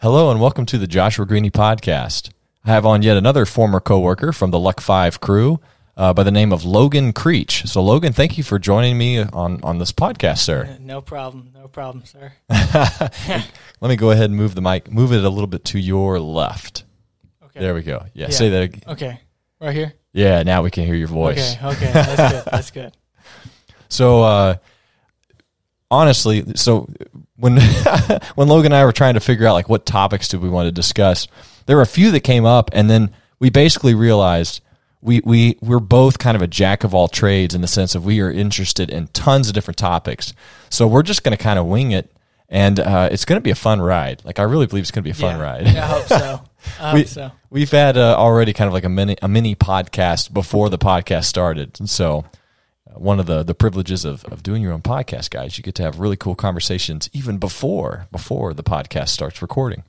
Hello and welcome to the Joshua Greaney podcast. I have on yet another former coworker from the Luck Five crew uh, by the name of Logan Creech. So, Logan, thank you for joining me on, on this podcast, sir. No problem. No problem, sir. Let me go ahead and move the mic, move it a little bit to your left. Okay. There we go. Yeah, Yeah. say that. ag- Okay. Right here? Yeah, now we can hear your voice. Okay. Okay. That's good. That's good. So, uh, honestly, so when when Logan and I were trying to figure out like what topics do we want to discuss, there were a few that came up, and then we basically realized we we we're both kind of a jack of all trades in the sense of we are interested in tons of different topics. So we're just going to kind of wing it, and uh, it's going to be a fun ride. Like I really believe it's going to be a fun yeah. ride. Yeah, I hope so. I We- hope so. We've had uh, already kind of like a mini a mini podcast before the podcast started. And so one of the the privileges of, of doing your own podcast, guys, you get to have really cool conversations even before before the podcast starts recording.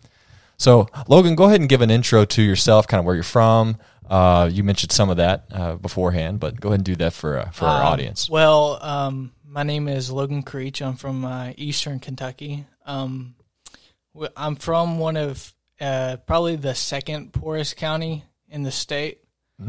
So Logan, go ahead and give an intro to yourself, kind of where you're from. Uh, you mentioned some of that uh, beforehand, but go ahead and do that for uh, for our Um, audience. Well, um, my name is Logan Creech. I'm from uh, Eastern Kentucky. Um, I'm from one of uh, probably the second poorest county in the state,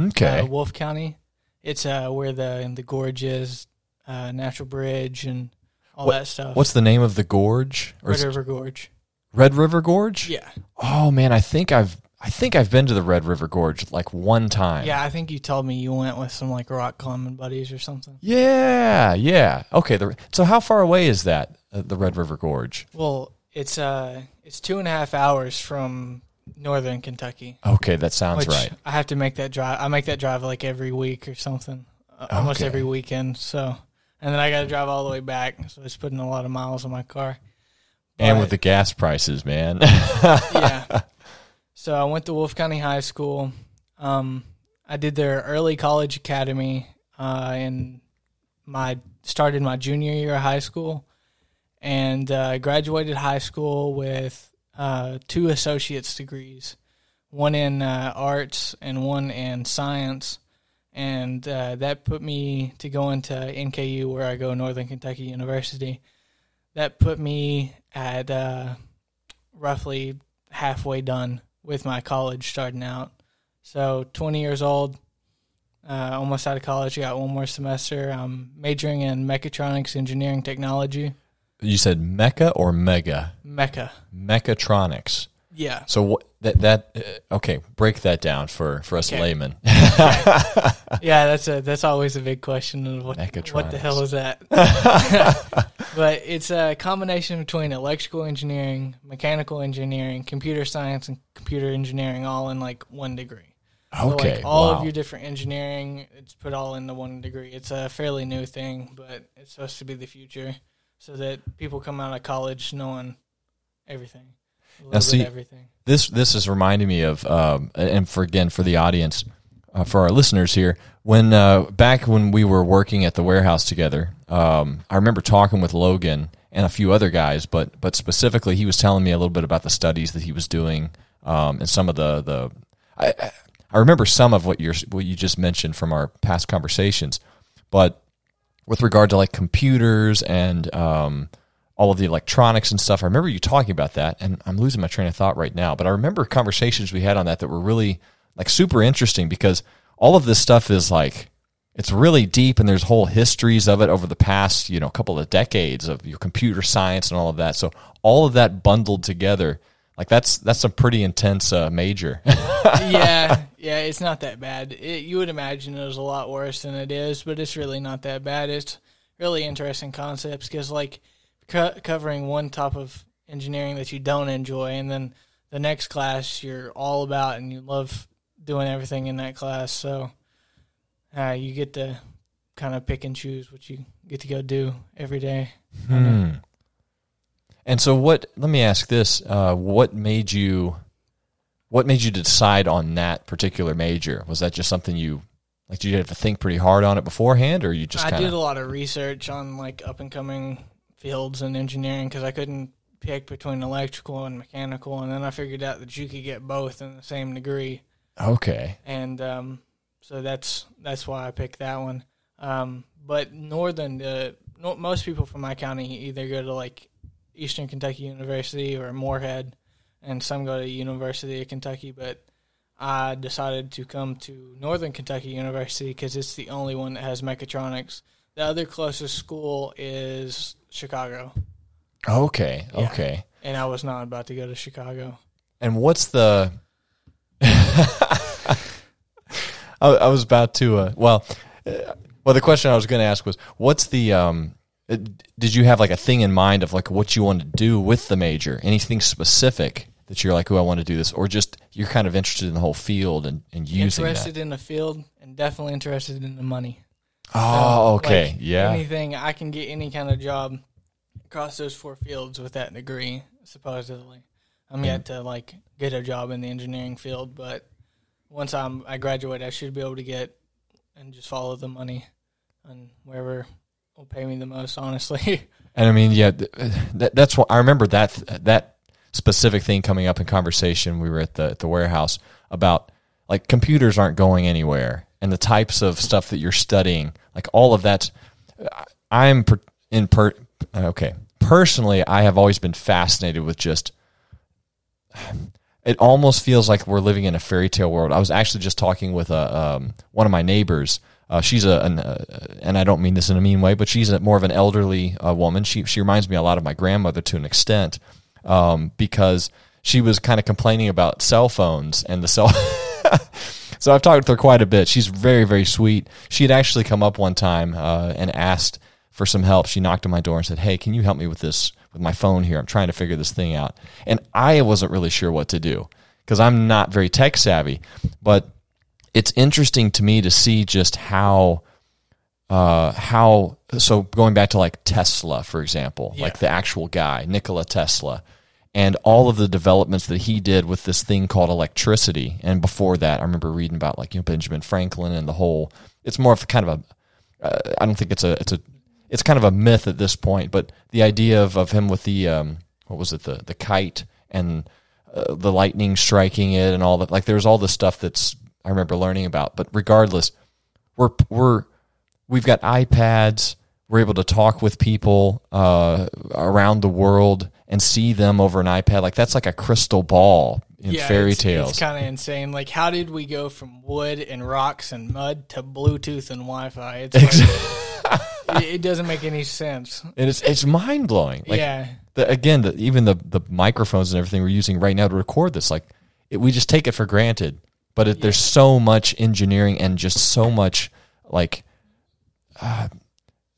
Okay, uh, Wolfe County. It's uh, where the the gorge is, uh, Natural Bridge, and all What- that stuff. what's the name of the gorge? Or Red River Gorge? Red River Gorge? Yeah, Oh man, I think I've I think I've been to the Red River Gorge like one time. yeah. I think you told me you went with some like rock climbing buddies or something. Yeah, yeah. Okay. The, so how far away is that, uh, the Red River Gorge? Well, it's uh, it's two and a half hours from northern Kentucky. Okay, that sounds which right. I have to make that drive. I make that drive like every week or something, uh, almost every weekend. So, and then I got to drive all the way back. So it's putting a lot of miles on my car. And with the gas prices, man. yeah. So I went to Wolfe County High School. Um, I did their early college academy, uh, and my started my junior year of high school, and uh, graduated high school with uh, two associate's degrees, one in uh, arts and one in science, and uh, that put me to go into NKU, where I go, Northern Kentucky University. That put me at uh, roughly halfway done with my college starting out. So 20 years old, uh, almost out of college. Got one more semester. I'm majoring in mechatronics engineering technology. You said mecha or mega? Mecha. Mechatronics. Yeah. So what that that uh, okay, break that down for for us Okay. laymen. Yeah, that's a that's always a big question of what what the hell is that? but it's a combination between electrical engineering, mechanical engineering, computer science, and computer engineering all in like one degree. So, Okay. like all wow. of your different engineering, it's put all into one degree. It's a fairly new thing, but it's supposed to be the future, so that people come out of college knowing everything, bit see- everything. this this is reminding me of um, and for again for the audience uh, for our listeners here when uh, back when we were working at the warehouse together um, i remember talking with logan and a few other guys but but specifically he was telling me a little bit about the studies that he was doing um, and some of the the I, I- remember some of what you're what you just mentioned from our past conversations but with regard to like computers and um, all of the electronics and stuff. I remember you talking about that, and I'm losing my train of thought right now. But I remember conversations we had on that that were really like super interesting because all of this stuff is like it's really deep, and there's whole histories of it over the past you know couple of decades of your computer science and all of that. So all of that bundled together, like that's that's a pretty intense uh, major. yeah, yeah, it's not that bad. It, you would imagine it was a lot worse than it is, but it's really not that bad. It's really interesting concepts because, like, co- covering one type of engineering that you don't enjoy, and then the next class you're all about and you love doing everything in that class. So uh, you get to kind of pick and choose what you get to go do every day. Hmm. And so, what? Let me ask this: uh, What made you? What made you decide on that particular major? Was that just something you like? Did you have to think pretty hard on it beforehand, or you just I kind did a lot of research on like up and coming fields in engineering because I couldn't pick between electrical and mechanical, and then I figured out that you could get both in the same degree, Okay. and um, so that's that's why I picked that one. Um, but northern, uh, no, most people from my county either go to like Eastern Kentucky University or Morehead, and some go to University of Kentucky. But I decided to come to Northern Kentucky University because it's the only one that has mechatronics. The other closest school is Chicago, Okay, Yeah. okay. and I was not about to go to Chicago. And what's the? I, I was about to. Uh, well, uh, well, the question I was going to ask was, what's the? Um, Uh, did you have like a thing in mind of like what you want to do with the major? Anything specific that you're like, oh, I want to do this, or just you're kind of interested in the whole field and, and using interested that? in the field and definitely interested in the money. Oh, okay, Like, yeah. Anything I can get any kind of job across those four fields with that degree, supposedly. I'm yet to like get a job in the engineering field, but once I'm I graduate, I should be able to get and just follow the money and wherever will pay me the most. Honestly, And I mean, yeah, that, that's what I remember that that specific thing coming up in conversation. We were at the at the warehouse about like computers aren't going anywhere, and the types of stuff that you're studying, like all of that. I'm per, in per okay. Personally, I have always been fascinated with just. It almost feels like we're living in a fairy tale world. I was actually just talking with a um, one of my neighbors. Uh, she's a, an, uh, and I don't mean this in a mean way, but she's a, more of an elderly uh, woman. She she reminds me a lot of my grandmother to an extent, um, because she was kind of complaining about cell phones and the cell. so I've talked with her quite a bit. She's very very sweet. She had actually come up one time uh, and asked for some help. She knocked on my door and said, "Hey, can you help me with this with my phone here? I'm trying to figure this thing out." And I wasn't really sure what to do because I'm not very tech savvy, but it's interesting to me to see just how uh, how so going back to like Tesla, for example, Yeah. like the actual guy, Nikola Tesla, and all of the developments that he did with this thing called electricity. And before that, I remember reading about like you know Benjamin Franklin and the whole. It's more of kind of a. Uh, I don't think it's a it's a it's kind of a myth at this point, but the idea of, of him with the um, what was it the the kite and uh, the lightning striking it and all that like there's all this stuff that's I remember learning about. But regardless, we're we're we've got iPads. We're able to talk with people uh, around the world and see them over an iPad. Like that's like a crystal ball in fairy it's, tales. It's kind of insane. Like, how did we go from wood and rocks and mud to Bluetooth and Wi-Fi? It's like, it, it doesn't make any sense. and it's it's mind blowing. Like yeah, the, again, the, even the the microphones and everything we're using right now to record this, like it, we just take it for granted. But it, there's so much engineering and just so much like uh,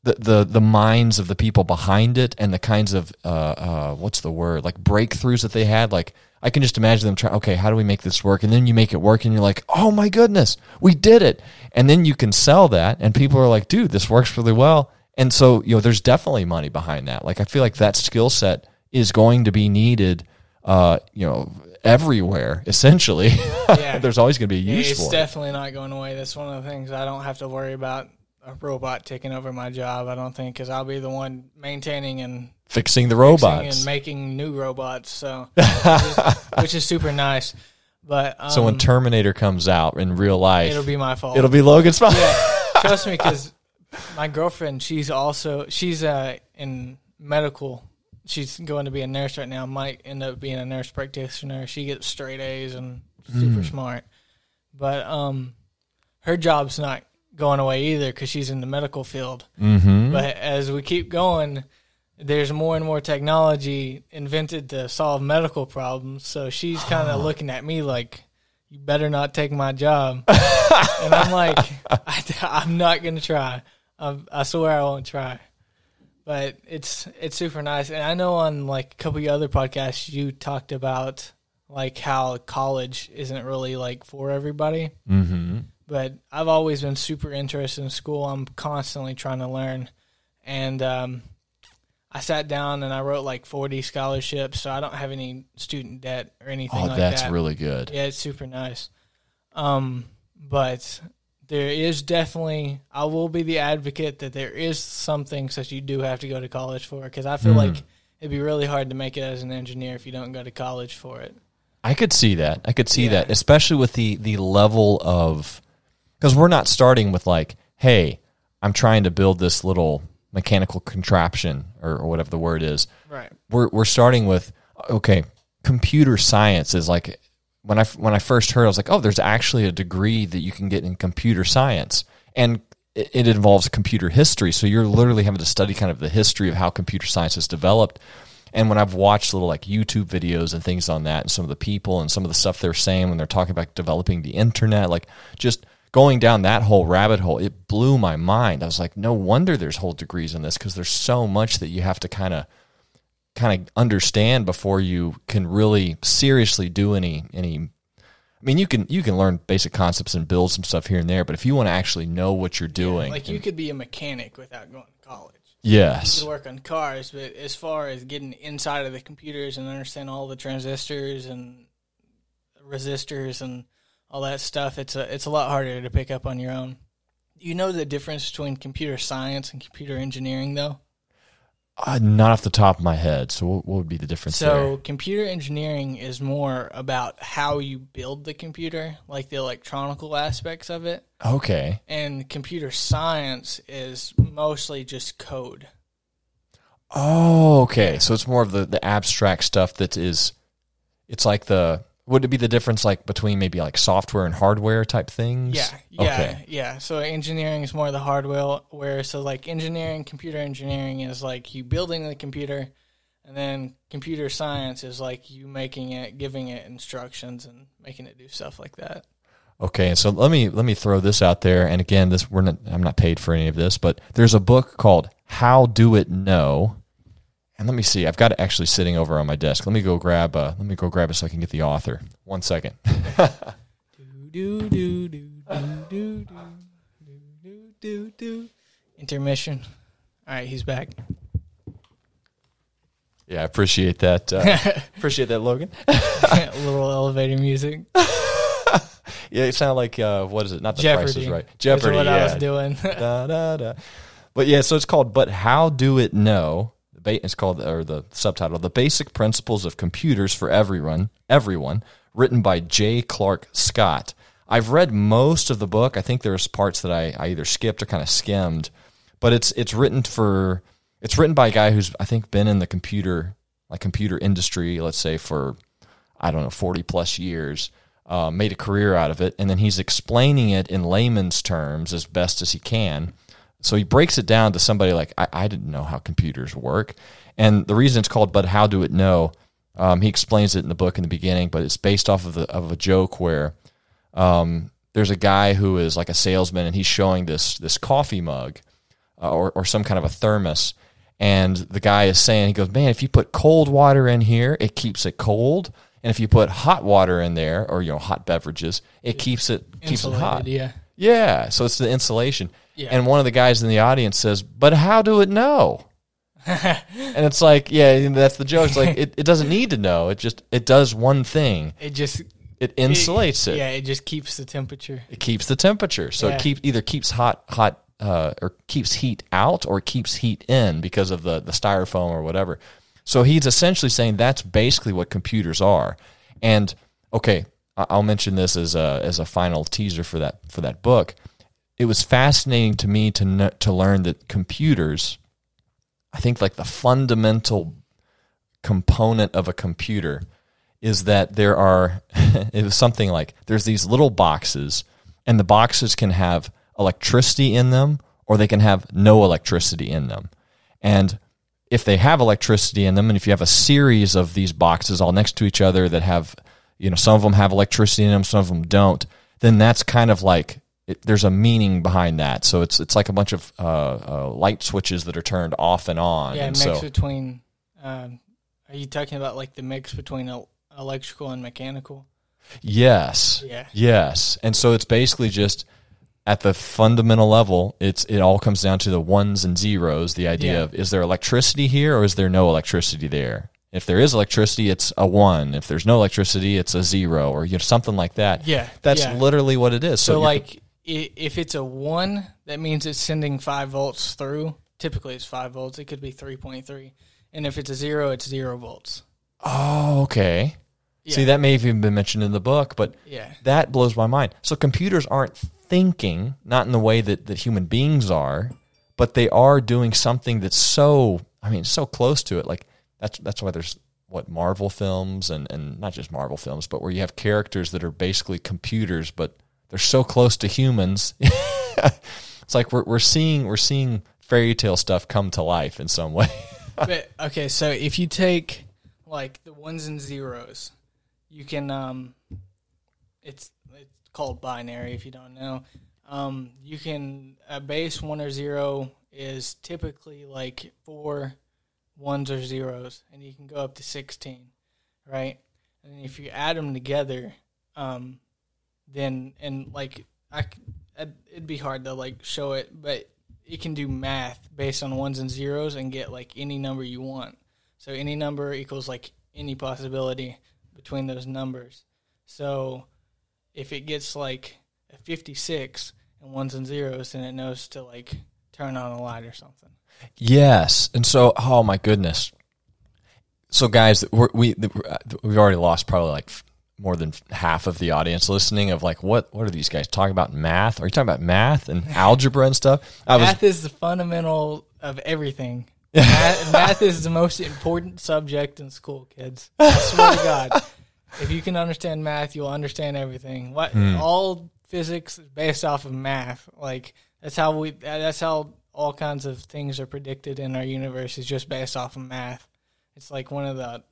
the the the minds of the people behind it and the kinds of uh, uh, what's the word like breakthroughs that they had. Like I can just imagine them trying. Okay, how do we make this work? And then you make it work, and you're like, oh my goodness, we did it. And then you can sell that, and people are like, dude, this works really well. And so you know, there's definitely money behind that. Like I feel like that skill set is going to be needed. Uh, you know, everywhere essentially. Yeah. there's always going to be a use it's for it. definitely not going away. That's one of the things I don't have to worry about a robot taking over my job. I don't think because I'll be the one maintaining and Fixing the fixing robots. and making new robots. So, which is, which is super nice. But um, so when Terminator comes out in real life, it'll be my fault. it'll be Logan's fault. trust me because my girlfriend she's also she's uh in medical she's going to be a nurse right now might end up being a nurse practitioner she gets straight a's and super Hmm. smart but um her job's not going away either because she's in the medical field Mm-hmm. but as we keep going there's more and more technology invented to solve medical problems so she's kind of looking at me like you better not take my job and I'm like, I, am not gonna try. I, I swear I won't try. But it's it's super nice, and I know on like a couple of other podcasts you talked about like how college isn't really like for everybody. Mm-hmm. But I've always been super interested in school. I'm constantly trying to learn, and um, I sat down and I wrote like 40 scholarships, so I don't have any student debt or anything Oh, like that's that. really good. Yeah, it's super nice. Um, but there is definitely, I will be the advocate that there is some things that you do have to go to college for because I feel Mm. like it'd be really hard to make it as an engineer if you don't go to college for it. I could see that. I could see Yeah. that, especially with the the level of because we're not starting with like, hey, I'm trying to build this little mechanical contraption or, or whatever the word is. Right. We're we're starting with okay, computer science is like when I when I first heard, I was like, oh, there's actually a degree that you can get in computer science, and it, it involves computer history. So you're literally having to study kind of the history of how computer science has developed. And when I've watched little like YouTube videos and things on that, and some of the people and some of the stuff they're saying when they're talking about developing the internet, like just going down that whole rabbit hole, it blew my mind. I was like, no wonder there's whole degrees in this because there's so much that you have to kind of kind of understand before you can really seriously do any any I mean you can you can learn basic concepts and build some stuff here and there, but if you want to actually know what you're doing Like you could be a mechanic without going to college. Yes. You could work on cars, but as far as getting inside of the computers and understand all the transistors and resistors and all that stuff, it's a it's a lot harder to pick up on your own. You know the difference between computer science and computer engineering, though. Uh, not off the top of my head. So what, what would be the difference So there? computer engineering is more about how you build the computer, like the electronical aspects of it, Okay. and computer science is mostly just code. Oh, okay. So it's more of the, the abstract stuff that is it's like the would it be the difference like between maybe like software and hardware type things? Yeah, yeah, Okay. yeah. So engineering is more the hardware, where so like engineering, computer engineering is like you building the computer, and then computer science is like you making it, giving it instructions, and making it do stuff like that. Okay, so let me let me throw this out there. And again, this we're not I'm not paid for any of this, but there's a book called How Do It Know and let me see. I've got it actually sitting over on my desk. Let me go grab. Uh, let me go grab it so I can get the author. One second. do, do, do, do, do, do, do, do. Intermission. All right, he's back. Yeah, I appreciate that. Uh, appreciate that, Logan. A little elevator music. yeah, it sounded like uh, what is it? Not the Jeopardy. Price is Right. Jeopardy. That's what yeah. I was doing. da, da, da. But yeah, so it's called. But how do it know? It's called, or the subtitle, "The Basic Principles of Computers for Everyone." Everyone, written by J. Clark Scott. I've read most of the book. I think there's parts that I, I either skipped or kind of skimmed, but it's it's written for it's written by a guy who's I think been in the computer like computer industry, let's say for I don't know forty plus years uh, made a career out of it, and then he's explaining it in layman's terms as best as he can. So he breaks it down to somebody like I, I didn't know how computers work, and the reason it's called "But How Do It Know." Um, he explains it in the book in the beginning, but it's based off of the, of a joke where um, there's a guy who is like a salesman, and he's showing this this coffee mug uh, or or some kind of a thermos, and the guy is saying he goes, "Man, if you put cold water in here, it keeps it cold." And if you put hot water in there, or you know, hot beverages, it keeps it keeps it hot. Yeah. Yeah, so it's the insulation. Yeah. And one of the guys in the audience says, "But how do it know?" and it's like, yeah, that's the joke. It's like it, it doesn't need to know. It just it does one thing. It just It insulates it. Yeah, it just keeps the temperature. It keeps the temperature. So Yeah. it keep either keeps hot hot uh, or keeps heat out or keeps heat in because of the the styrofoam or whatever. So he's essentially saying that's basically what computers are. And okay, I'll mention this as a as a final teaser for that for that book. It was fascinating to me to to learn that computers, I think like the fundamental component of a computer is that there are it was something like there's these little boxes and the boxes can have electricity in them or they can have no electricity in them and if they have electricity in them and if you have a series of these boxes all next to each other that have you know some of them have electricity in them some of them don't then that's kind of like it, there's a meaning behind that so it's it's like a bunch of uh, uh, light switches that are turned off and on Yeah, and mix so between. Um, are you talking about like the mix between el- electrical and mechanical? Yes. Yeah. Yes. And so it's basically just at the fundamental level, it's it all comes down to the ones and zeros, the idea Yeah. of is there electricity here or is there no electricity there? If there is electricity, it's a one. If there's no electricity, it's a zero or you know something like that. Yeah, That's yeah. literally what it is. So, So, like, if it's a one, that means it's sending five volts through. Typically, it's five volts. It could be three point three, and if it's a zero, it's zero volts. Oh, okay. Yeah. See, that may have even been mentioned in the book, but Yeah, that blows my mind. So computers aren't thinking, not in the way that, that human beings are, but they are doing something that's so I mean, so close to it. Like that's that's why there's what Marvel films and and not just Marvel films, but where you have characters that are basically computers, but they're so close to humans. it's like we're we're seeing we're seeing fairy tale stuff come to life in some way. but okay, so if you take like the ones and zeros, you can um, it's it's called binary if you don't know. Um, you can a base one or zero is typically like four ones or zeros, and you can go up to sixteen, right? And if you add them together, um, then and like I, it'd be hard to like show it, but it can do math based on ones and zeros and get like any number you want. So any number equals like any possibility between those numbers. So if it gets like a 56 and ones and zeros, then it knows to like turn on a light or something. Yes, and so oh my goodness. So guys, we're, we we've already lost probably like more than half of the audience listening of like what what are these guys talking about math? Are you talking about math and algebra and stuff? I math was, is the fundamental of everything. Math, math, is the most important subject in school kids. I swear to god. If you can understand math you'll understand everything. What hmm. all physics is based off of math. Like that's how we that's how all kinds of things are predicted in our universe is just based off of math it's like one of the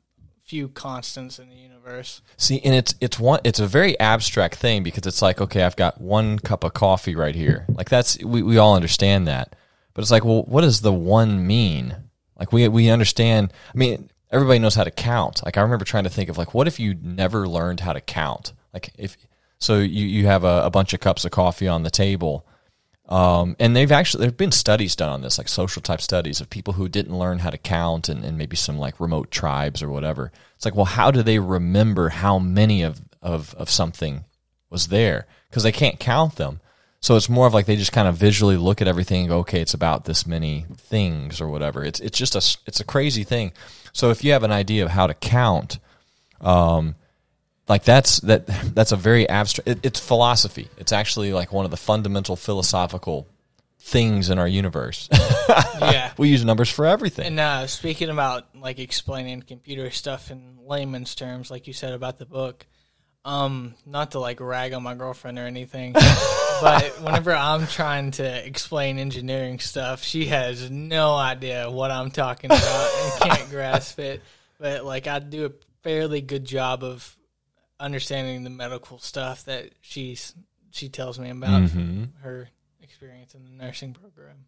few constants in the universe. See, and it's it's one it's a very abstract thing because it's like, okay, I've got one cup of coffee right here. Like that's we, we all understand that. But it's like, well, what does the one mean? Like we we understand I mean, everybody knows how to count. Like I remember trying to think of like what if you never learned how to count? Like if so you, you have a, a bunch of cups of coffee on the table um, and they've actually there've been studies done on this, like social type studies of people who didn't learn how to count and, and maybe some like remote tribes or whatever. It's like, well, how do they remember how many of of, of something was there? Because they can't count them. So it's more of like they just kind of visually look at everything and go, okay, it's about this many things or whatever. It's it's just a it's a crazy thing. So if you have an idea of how to count, um, like that's that that's a very abstract it, it's philosophy. It's actually like one of the fundamental philosophical things in our universe. Yeah. We use numbers for everything. And uh, speaking about like explaining computer stuff in layman's terms like you said about the book um not to like rag on my girlfriend or anything but whenever i'm trying to explain engineering stuff she has no idea what i'm talking about and can't grasp it. But like i do a fairly good job of understanding the medical stuff that she's she tells me about mm-hmm. her experience in the nursing program.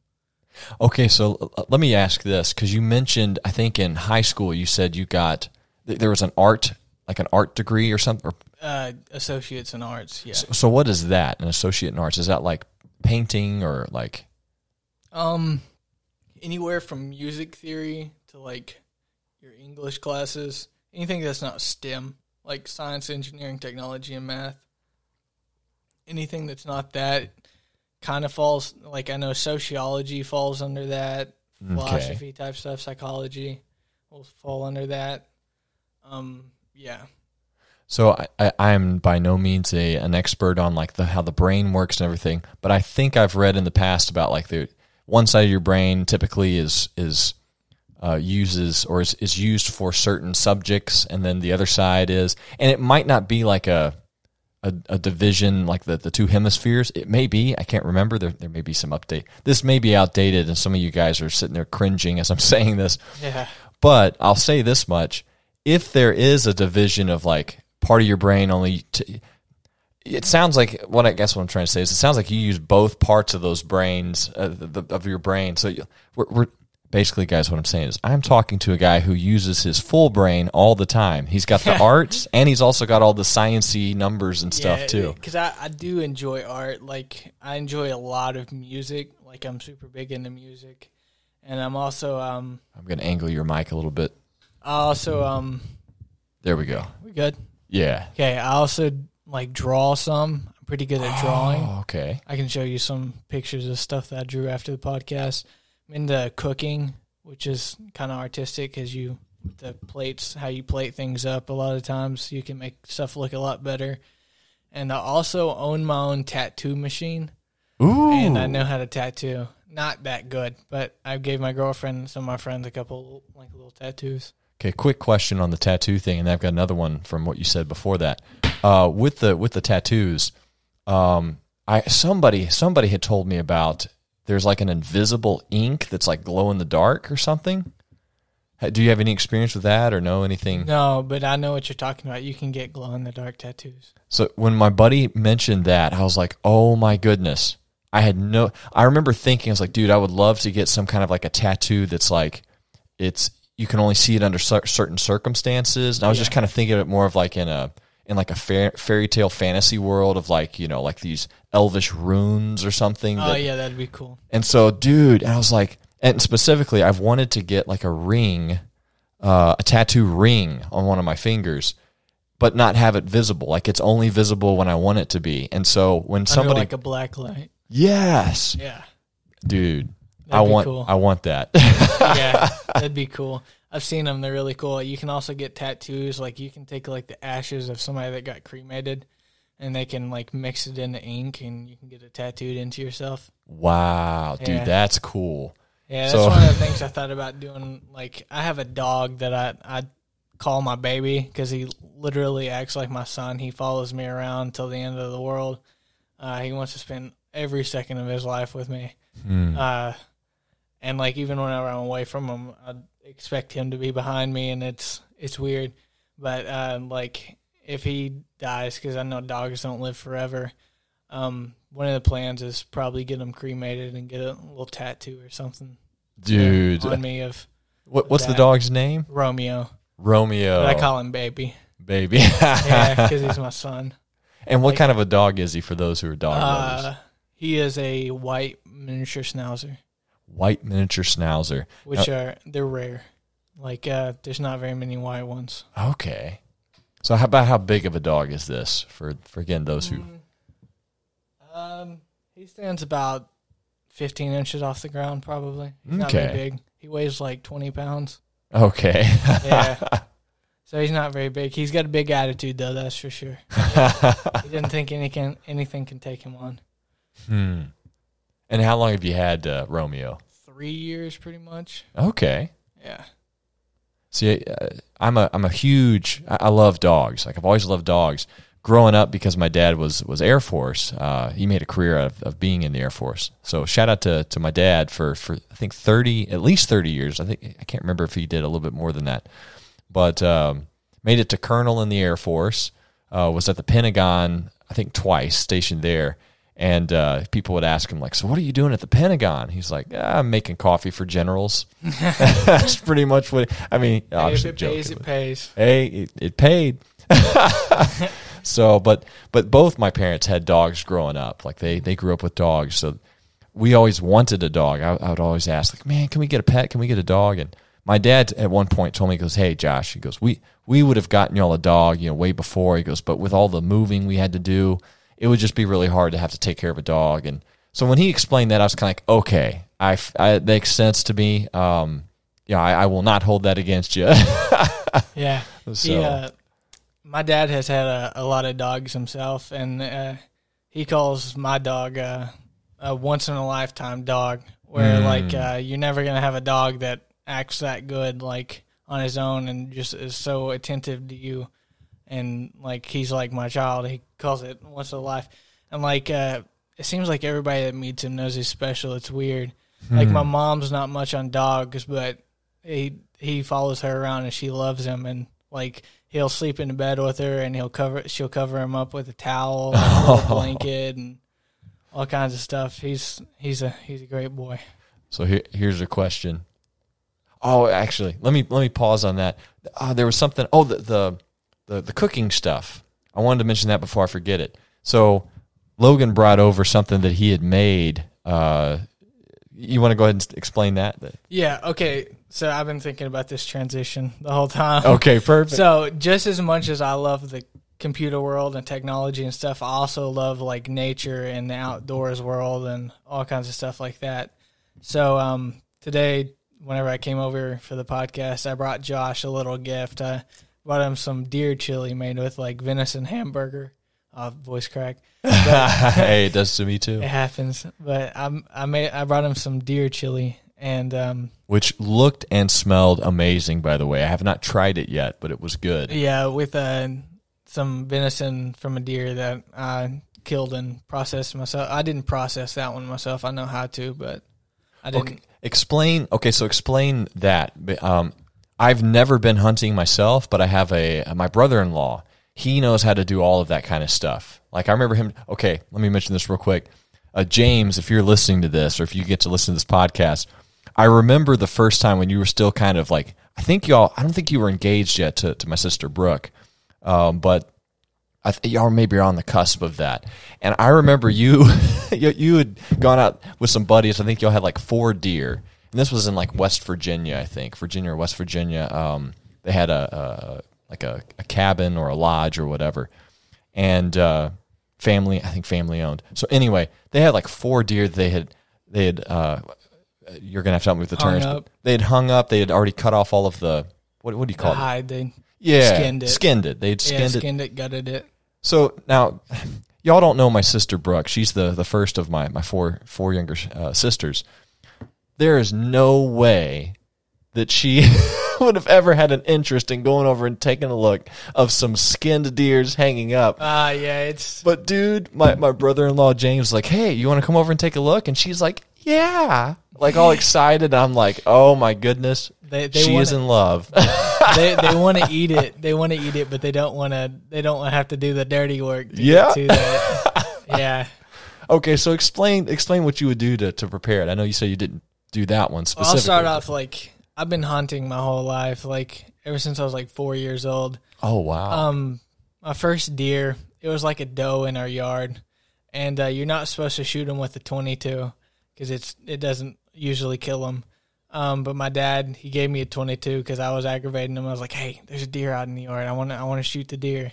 Okay, so let me ask this because you mentioned I think in high school you said you got there was an art like an art degree or something or uh, associates in arts. Yeah. So, so, what is that? An associate in arts is that like painting or like um anywhere from music theory to like your English classes, anything that's not STEM like science, engineering, technology, and math. Anything that's not that kind of falls like I know sociology falls under that, philosophy okay. type stuff, psychology will fall under that. Um, yeah. So I, I am by no means a an expert on like the how the brain works and everything, but I think I've read in the past about like the one side of your brain typically is is uh, uses or is, is used for certain subjects, and then the other side is, and it might not be like a a, a, division like the, the two hemispheres. It may be. I can't remember. There, there may be some update. This may be outdated, and some of you guys are sitting there cringing as I'm saying this. Yeah. But I'll say this much: if there is a division of like part of your brain only. T- it sounds like what I guess what I'm trying to say is it sounds like you use both parts of those brains uh, the, of your brain. So you, we're, we're basically, guys, what I'm saying is I'm talking to a guy who uses his full brain all the time. He's got the arts and he's also got all the sciency numbers and stuff yeah, too. Because I, I do enjoy art. Like I enjoy a lot of music. Like I'm super big into music, and I'm also um. I'm gonna angle your mic a little bit. I also um. There we go. We good? Yeah. Okay. I also like draw some. I'm pretty good at drawing. Oh, okay. I can show you some pictures of stuff that I drew after the podcast. I'm into cooking, which is kind of artistic because you the plates, how you plate things up. A lot of times you can make stuff look a lot better. And I also own my own tattoo machine. Ooh. And I know how to tattoo. Not that good, but I gave my girlfriend and some of my friends a couple like little tattoos. Okay, quick question on the tattoo thing, and I've got another one from what you said before that. Uh, with the with the tattoos, um, I somebody somebody had told me about there's like an invisible ink that's like glow in the dark or something. Do you have any experience with that or know anything? No, but I know what you're talking about. You can get glow in the dark tattoos. So when my buddy mentioned that, I was like, "Oh my goodness!" I had no. I remember thinking, I was like, "Dude, I would love to get some kind of like a tattoo that's like, it's you can only see it under cer- certain circumstances." And I was just kind of thinking of it more of like in a in like a fa- fairy tale fantasy world of like you know like these elvish runes or something. Oh that- yeah, that'd be cool. and so, dude, and I was like, and specifically, I've wanted to get like a ring, uh, a tattoo ring on one of my fingers, but not have it visible. Like it's only visible when I want it to be. And so when Under somebody, like a black light. yes, Yeah, dude, I That'd be want, cool. I want that. yeah, that'd be cool. I've seen them; they're really cool. You can also get tattoos. Like you can take like the ashes of somebody that got cremated, and they can like mix it into ink, and you can get it tattooed into yourself. wow, dude, Yeah. that's cool. Yeah, that's So- one of the things I thought about doing. Like, I have a dog that I I call my baby because he literally acts like my son. He follows me around till the end of the world. Uh, he wants to spend every second of his life with me. Hmm. Uh, and like even whenever I'm away from him, I expect him to be behind me, and it's it's weird. But uh, like if he dies, because I know dogs don't live forever. Um, one of the plans is probably get him cremated and get a little tattoo or something dude. on me of What, what's the dog's name? Romeo. Romeo, But I call him baby. baby. Yeah, because he's my son. and what like- kind of a dog is he for those who are dog lovers? Uh, he is a white miniature schnauzer, White miniature schnauzer. which are they're rare. Like uh, there's not very many white ones. Okay. So how about how big of a dog is this for for again those who Um, he stands about 15 inches off the ground, probably. He's not Okay. very big. He weighs like 20 pounds. Okay. Yeah. so he's not very big. He's got a big attitude, though. That's for sure. He didn't think any can, anything can take him on. hmm. And how long have you had uh, Romeo? Three years, pretty much. Okay. Yeah. See, uh, I'm a I'm a huge. I, love dogs. Like I've always loved dogs. Growing up, because my dad was was Air Force, uh, he made a career out of, of being in the Air Force. So shout out to, to my dad for for I think thirty at least thirty years. I think I can't remember if he did a little bit more than that, but um, made it to colonel in the Air Force. Uh, was at the Pentagon I think twice, stationed there. And uh, people would ask him like, "So what are you doing at the Pentagon?" He's like, ah, "I'm making coffee for generals." That's pretty much what I mean. Hey, if it pays, joking, it pays. hey, it, it paid. so, but but both my parents had dogs growing up. Like they they grew up with dogs, so we always wanted a dog. I, I would always ask, like, man, can we get a pet? Can we get a dog? And my dad at one point told me, he goes, hey, Josh, he goes, we we would have gotten y'all a dog, you know, way before. He goes, but with all the moving we had to do, it would just be really hard to have to take care of a dog. And so when he explained that, I was kind of like, okay, I, I it makes sense to me. Um, yeah, I, I will not hold that against you. Yeah. so, He, uh, my dad has had a, a lot of dogs himself, and uh, he calls my dog uh, a once in a lifetime dog. Where Mm. like uh, you're never gonna have a dog that acts that good like on his own and just is so attentive to you, and like he's like my child. He calls it once in a life, and like uh, it seems like everybody that meets him knows he's special. It's weird. Like Hmm. my mom's not much on dogs, but he he follows her around and she loves him and like he'll sleep in the bed with her and he'll cover she'll cover him up with a towel and a blanket and all kinds of stuff. He's he's a he's a great boy. So here, here's a question. Oh, actually, let me let me pause on that. Uh, there was something. Oh, the, the the the cooking stuff. I wanted to mention that before I forget it. So Logan brought over something that he had made. Uh, you want to go ahead and explain that? Yeah, okay. So I've been thinking about this transition the whole time. Okay, perfect. So just as much as I love the computer world and technology and stuff, I also love like nature and the outdoors world and all kinds of stuff like that. So um, today, whenever I came over for the podcast, I brought Josh a little gift. I brought him some deer chili made with like venison hamburger. Uh, voice crack. hey, it does to me too. It happens, but I'm, I made I brought him some deer chili and um, which looked and smelled amazing. By the way, I have not tried it yet, but it was good. yeah, with uh, some venison from a deer that I killed and processed myself. I didn't process that one myself. I know how to, but I didn't. Okay, explain. Okay, so explain that. Um, I've never been hunting myself, but I have a my brother-in-law. He knows how to do all of that kind of stuff. Like I remember him. Okay, let me mention this real quick. Uh, James, if you're listening to this, or if you get to listen to this podcast, I remember the first time when you were still kind of like I think y'all. I don't think you were engaged yet to to my sister Brooke, um, but I th- y'all maybe are on the cusp of that. And I remember you, you, you had gone out with some buddies. I think y'all had like four deer, and this was in like West Virginia, I think, Virginia or West Virginia. Um, they had a, a like a, a, cabin or a lodge or whatever, and uh, family, I think family owned. So anyway, they had like four deer. They had they had. Uh, you're gonna have to help me with the Hung terms. They had hung up. They had already cut off all of the what? What do you the call it? hide. They Yeah, skinned it. Skinned it. They'd yeah, skinned it. skinned it, gutted it. So now, y'all don't know my sister Brooke. She's the the first of my my four four younger uh, sisters. There is no way that she would have ever had an interest in going over and taking a look of some skinned deers hanging up. Ah, yeah, it's But dude, my my brother in law James was like, "Hey, you want to come over and take a look?" And she's like, "Yeah," like all excited. I'm like, "Oh my goodness, they they she want is in love." they they want to eat it. They want to eat it, but they don't want to. They don't want to have to do the dirty work. To Yeah. Get to that. yeah. okay, so explain explain what you would do to to prepare it. I know you said you didn't do that one specifically. I'll start off like I've been hunting my whole life, like ever since I was like four years old. Oh wow. Um, my first deer, it was like a doe in our yard, and uh, you're not supposed to shoot them with a 22 because it's it doesn't usually kill them. Um, but my dad, he gave me a 22 because I was aggravating him. I was like, "Hey, there's a deer out in the yard. I want to I want to shoot the deer,"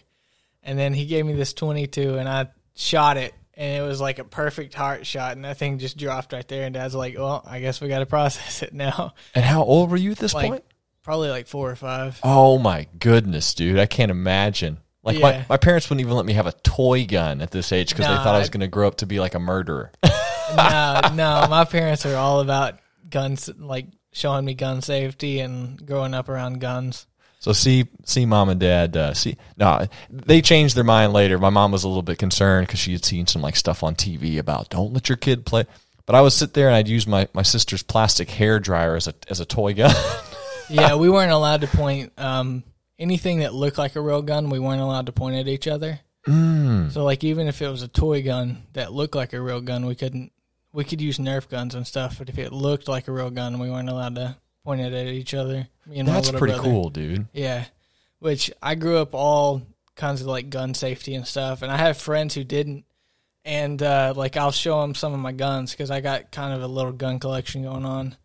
and then he gave me this 22, and I shot it. And it was like a perfect heart shot, and that thing just dropped right there. And Dad's like, "Well, I guess we got to process it now." and how old were you at this Like point? probably like four or five. Oh my goodness, dude! I can't imagine. Like Yeah. my, my parents wouldn't even let me have a toy gun at this age because they thought I was going to grow up to be like a murderer. no, no, my parents are all about guns, like showing me gun safety and growing up around guns. So see, see, mom and dad. Uh, see, no, they changed their mind later. My mom was a little bit concerned because she had seen some like stuff on TV about don't let your kid play. But I would sit there and I'd use my, my sister's plastic hair dryer as a as a toy gun. Yeah, we weren't allowed to point um, anything that looked like a real gun. We weren't allowed to point at each other. mm. So, like, even if it was a toy gun that looked like a real gun, we couldn't. We could use Nerf guns and stuff, but if it looked like a real gun, we weren't allowed to point it at each other. Me and That's pretty brother. cool, dude. Yeah, which I grew up all kinds of like gun safety and stuff, and I have friends who didn't, and uh, like I'll show them some of my guns because I got kind of a little gun collection going on.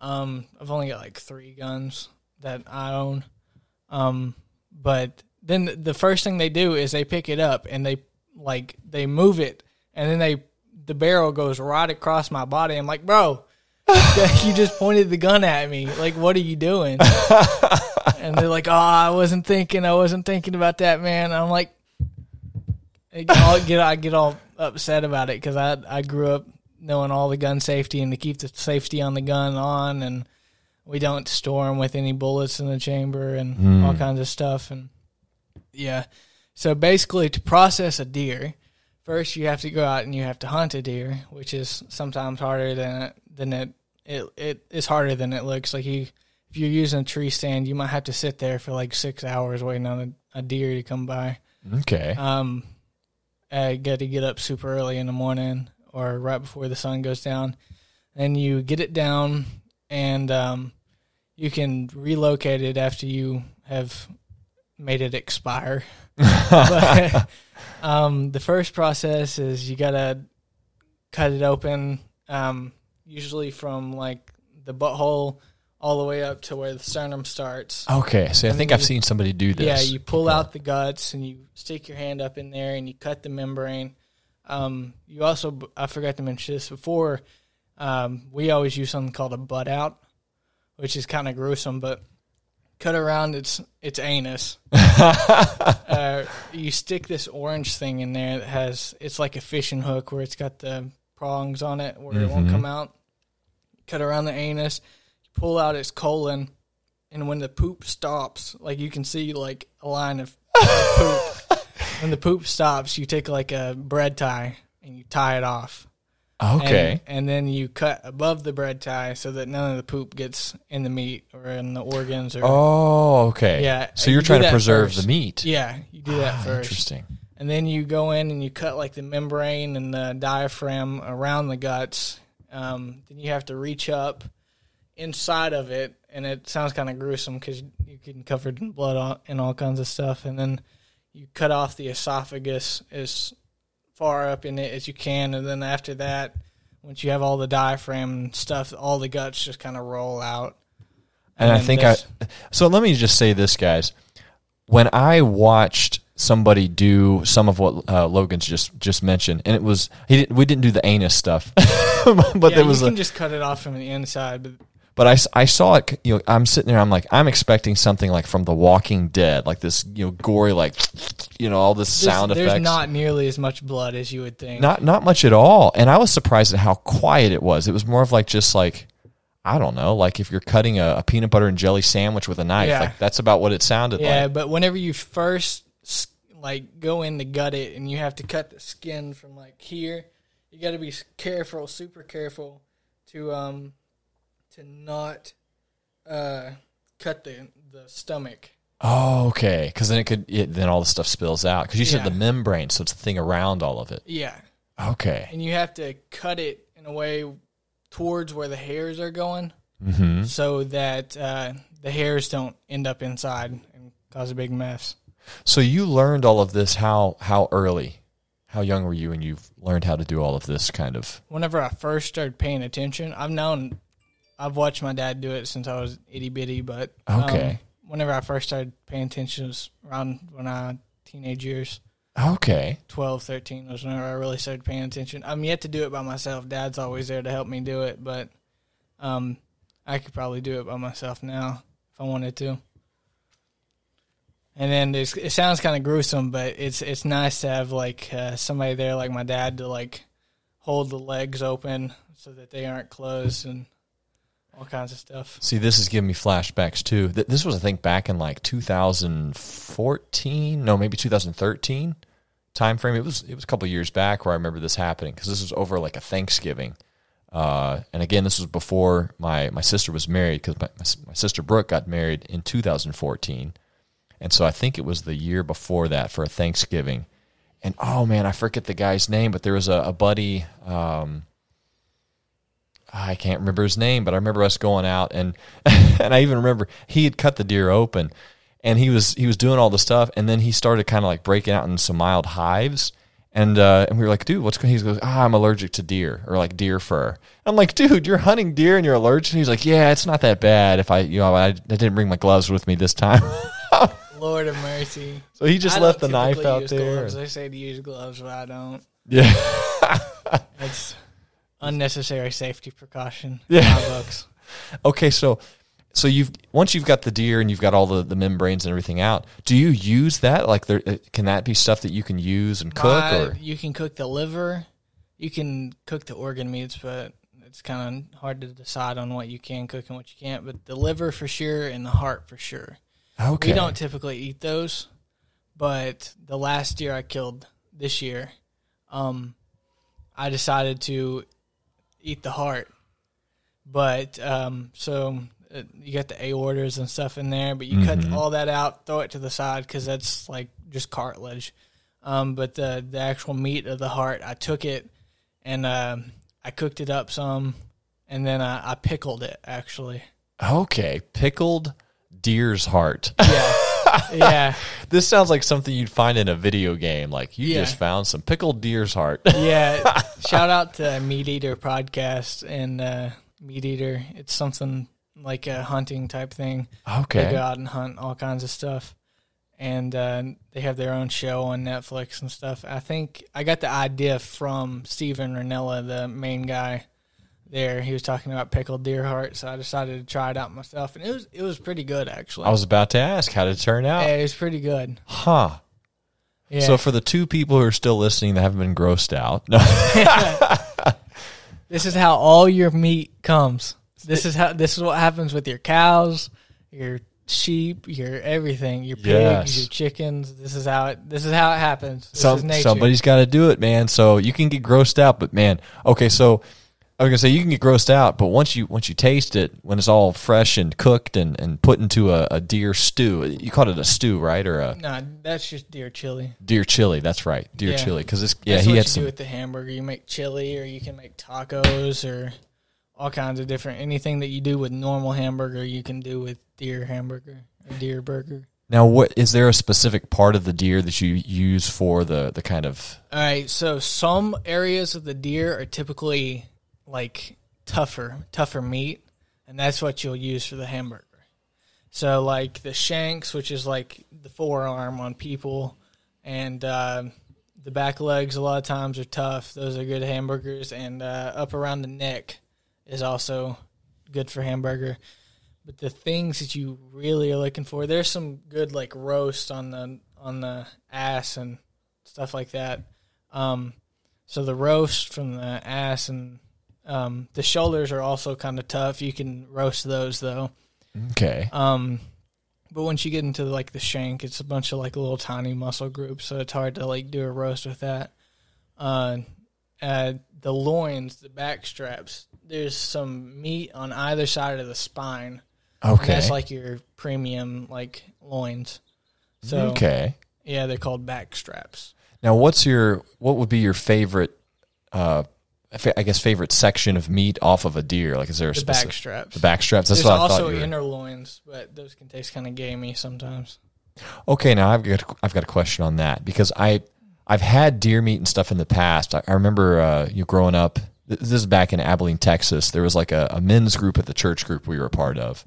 Um, I've only got like three guns that I own, um, but then the first thing they do is they pick it up and they like they move it, and then they the barrel goes right across my body. I'm like, bro. you just pointed the gun at me. Like, what are you doing? and they're like, "Oh, I wasn't thinking. I wasn't thinking about that, man." I'm like, I get I get all upset about it because I I grew up knowing all the gun safety and to keep the safety on the gun on, and we don't store them with any bullets in the chamber and hmm. all kinds of stuff. And yeah, so basically, to process a deer, first you have to go out and you have to hunt a deer, which is sometimes harder than it, than it it it is harder than it looks. Like you, if you're using a tree stand, you might have to sit there for like six hours waiting on a, a deer to come by. Okay. Um, I got to get up super early in the morning or right before the sun goes down. And you get it down, and um, you can relocate it after you have made it expire. but, um, the first process is you got to cut it open, um, usually from like the butthole all the way up to where the sternum starts. Okay. See, I think I've you- seen somebody do this. Yeah, you pull out the guts and you stick your hand up in there and you cut the membrane. Um, you also, I forgot to mention this before. Um, we always use something called a butt out, which is kind of gruesome, but cut around its its anus. uh, you stick this orange thing in there that has it's like a fishing hook where it's got the prongs on it where it won't Mhm. come out. Cut around the anus, you pull out its colon, and when the poop stops, like you can see like a line of, of poop. when the poop stops, you take like a bread tie and you tie it off. Okay. And, and then you cut above the bread tie so that none of the poop gets in the meat or in the organs or oh, okay. Yeah, So you're you trying to preserve first. the meat. yeah, you do that Ah, first. Interesting. And then you go in and you cut like the membrane and the diaphragm around the guts. Um, then you have to reach up inside of it, and it sounds kind of gruesome because you're getting covered in blood and all kinds of stuff. And then you cut off the esophagus as far up in it as you can, and then after that, once you have all the diaphragm and stuff, all the guts just kind of roll out. And I then think I. So let me just say this, guys. When I watched somebody do some of what uh, Logan's just just mentioned, and it was he didn't, we didn't do the anus stuff, but yeah, there was you a, can just cut it off from the inside, but but I saw it. You know, I'm sitting there. I'm like, I'm expecting something like from The Walking Dead, like this, you know, gory, like, you know, all this there's, sound there's effects. not nearly as much blood as you would think. not not much at all. And I was surprised at how quiet it was. It was more of like just like I don't know, like if you're cutting a, a peanut butter and jelly sandwich with a knife. Yeah. Like that's about what it sounded Yeah, like. Yeah, but whenever you first like go in to gut it, and you have to cut the skin from like here, you got to be careful, super careful to um to not uh cut the the stomach. Oh, okay. Because then it could it, then all the stuff spills out. Because you said Yeah. the membrane, so it's the thing around all of it. Yeah, Okay. and you have to cut it in a way towards where the hairs are going, hmm so that uh, the hairs don't end up inside and cause a big mess. So you learned all of this how how early? How young were you when you learned how to do all of this kind of? whenever I first started paying attention, I've known, I've watched my dad do it since I was itty bitty, but um, Okay. whenever I first started paying attention was around when I teenage years, Okay. 12, 13 was whenever I really started paying attention. I'm yet to do it by myself. Dad's always there to help me do it, but um, I could probably do it by myself now if I wanted to. And then it sounds kind of gruesome, but it's it's nice to have like uh, somebody there, like my dad, to like hold the legs open so that they aren't closed and all kinds of stuff. See, this is giving me flashbacks too. Th- This was, I think, back in like 2014, no, maybe 2013 time frame. It was it was a couple years back where I remember this happening because this was over like a Thanksgiving. Uh, and again, this was before my, my sister was married because my, my, my sister Brooke got married in 2014. And so I think it was the year before that for a Thanksgiving. And oh man, I forget the guy's name, but there was a, a buddy. Um, I can't remember his name, but I remember us going out and and I even remember he had cut the deer open and he was he was doing all the stuff and then he started kind of like breaking out in some mild hives and uh, and we were like, dude, what's going? He goes, ah, I'm allergic to deer or like deer fur. I'm like, dude, you're hunting deer and you're allergic. And he's like, yeah, it's not that bad. If I you know I, I didn't bring my gloves with me this time, Lord of mercy. so he just I left the knife out there. Gloves. They say to use gloves, but I don't. Yeah. That's unnecessary safety precaution. Yeah. In my books. Okay, so so you've once you've got the deer and you've got all the, the membranes and everything out, do you use that? Like, there uh, can that be stuff that you can use and cook? My- or you can cook the liver, you can cook the organ meats, but it's kind of hard to decide on what you can cook and what you can't. But the liver for sure and the heart for sure. Okay, We don't typically eat those, but the last deer I killed this year, um, I decided to eat the heart. But um, so uh, you got the aortas and stuff in there, but you cut all that out, throw it to the side because that's like just cartilage. Um, but the the actual meat of the heart, I took it and um, I cooked it up some, and then I, I pickled it actually. okay, pickled deer's heart. Yeah, yeah. this sounds like something you'd find in a video game. Like you Yeah. just found some pickled deer's heart. yeah. Shout out to Meat Eater podcast and uh, Meat Eater. It's something like a hunting type thing. Okay. They go out and hunt all kinds of stuff, and uh, they have their own show on Netflix and stuff. I think I got the idea from Steven Rinella, the main guy there. He was talking about pickled deer heart, so I decided to try it out myself, and it was it was pretty good actually. I was about to ask how did it turn out? yeah, it was pretty good. Huh. Yeah. So for the two people who are still listening that haven't been grossed out, no. this is how all your meat comes. This is how this is what happens with your cows, your sheep, your everything, your pigs, Yes. your chickens. This is how it this is how it happens. This is Some, nature. somebody's got to do it, man. So you can get grossed out, but man, okay. So I was gonna say you can get grossed out, but once you once you taste it, when it's all fresh and cooked and, and put into a, a deer stew, you called it a stew, right, or a Nah, that's just deer chili. deer chili? That's right, deer Yeah. chili. Because it's yeah, That's he what had you some. do with the hamburger. You make chili, or you can make tacos, or all kinds of different anything that you do with normal hamburger. You can do with deer hamburger or deer burger. Now, what is there a specific part of the deer that you use for the the kind of? All right, so some areas of the deer are typically like tougher, tougher meat, and that's what you'll use for the hamburger. So, like the shanks, which is like the forearm on people, and uh, the back legs, a lot of times are tough. Those are good hamburgers, and uh, up around the neck is also good for hamburger. But the things that you really are looking for, there's some good like roast on the on the ass and stuff like that. Um, so the roast from the ass and um, the shoulders are also kind of tough. You can roast those though. Okay, Um, but once you get into like the shank, it's a bunch of like little tiny muscle groups, so it's hard to like do a roast with that. Uh, uh, the loins, the back straps, there's some meat on either side of the spine. Okay, that's like your premium like loins. So okay. yeah, they're called back straps. Now, what's your what would be your favorite? Uh, I guess favorite section of meat off of a deer. Like, is there a The specific back straps. the back straps? That's There's what I also thought. You were. inner loins, but those can taste kind of gamey sometimes. Okay, now I've got I've got a question on that because I I've had deer meat and stuff in the past. I, I remember uh, you growing up. This is back in Abilene, Texas. There was like a, a men's group at the church group we were a part of.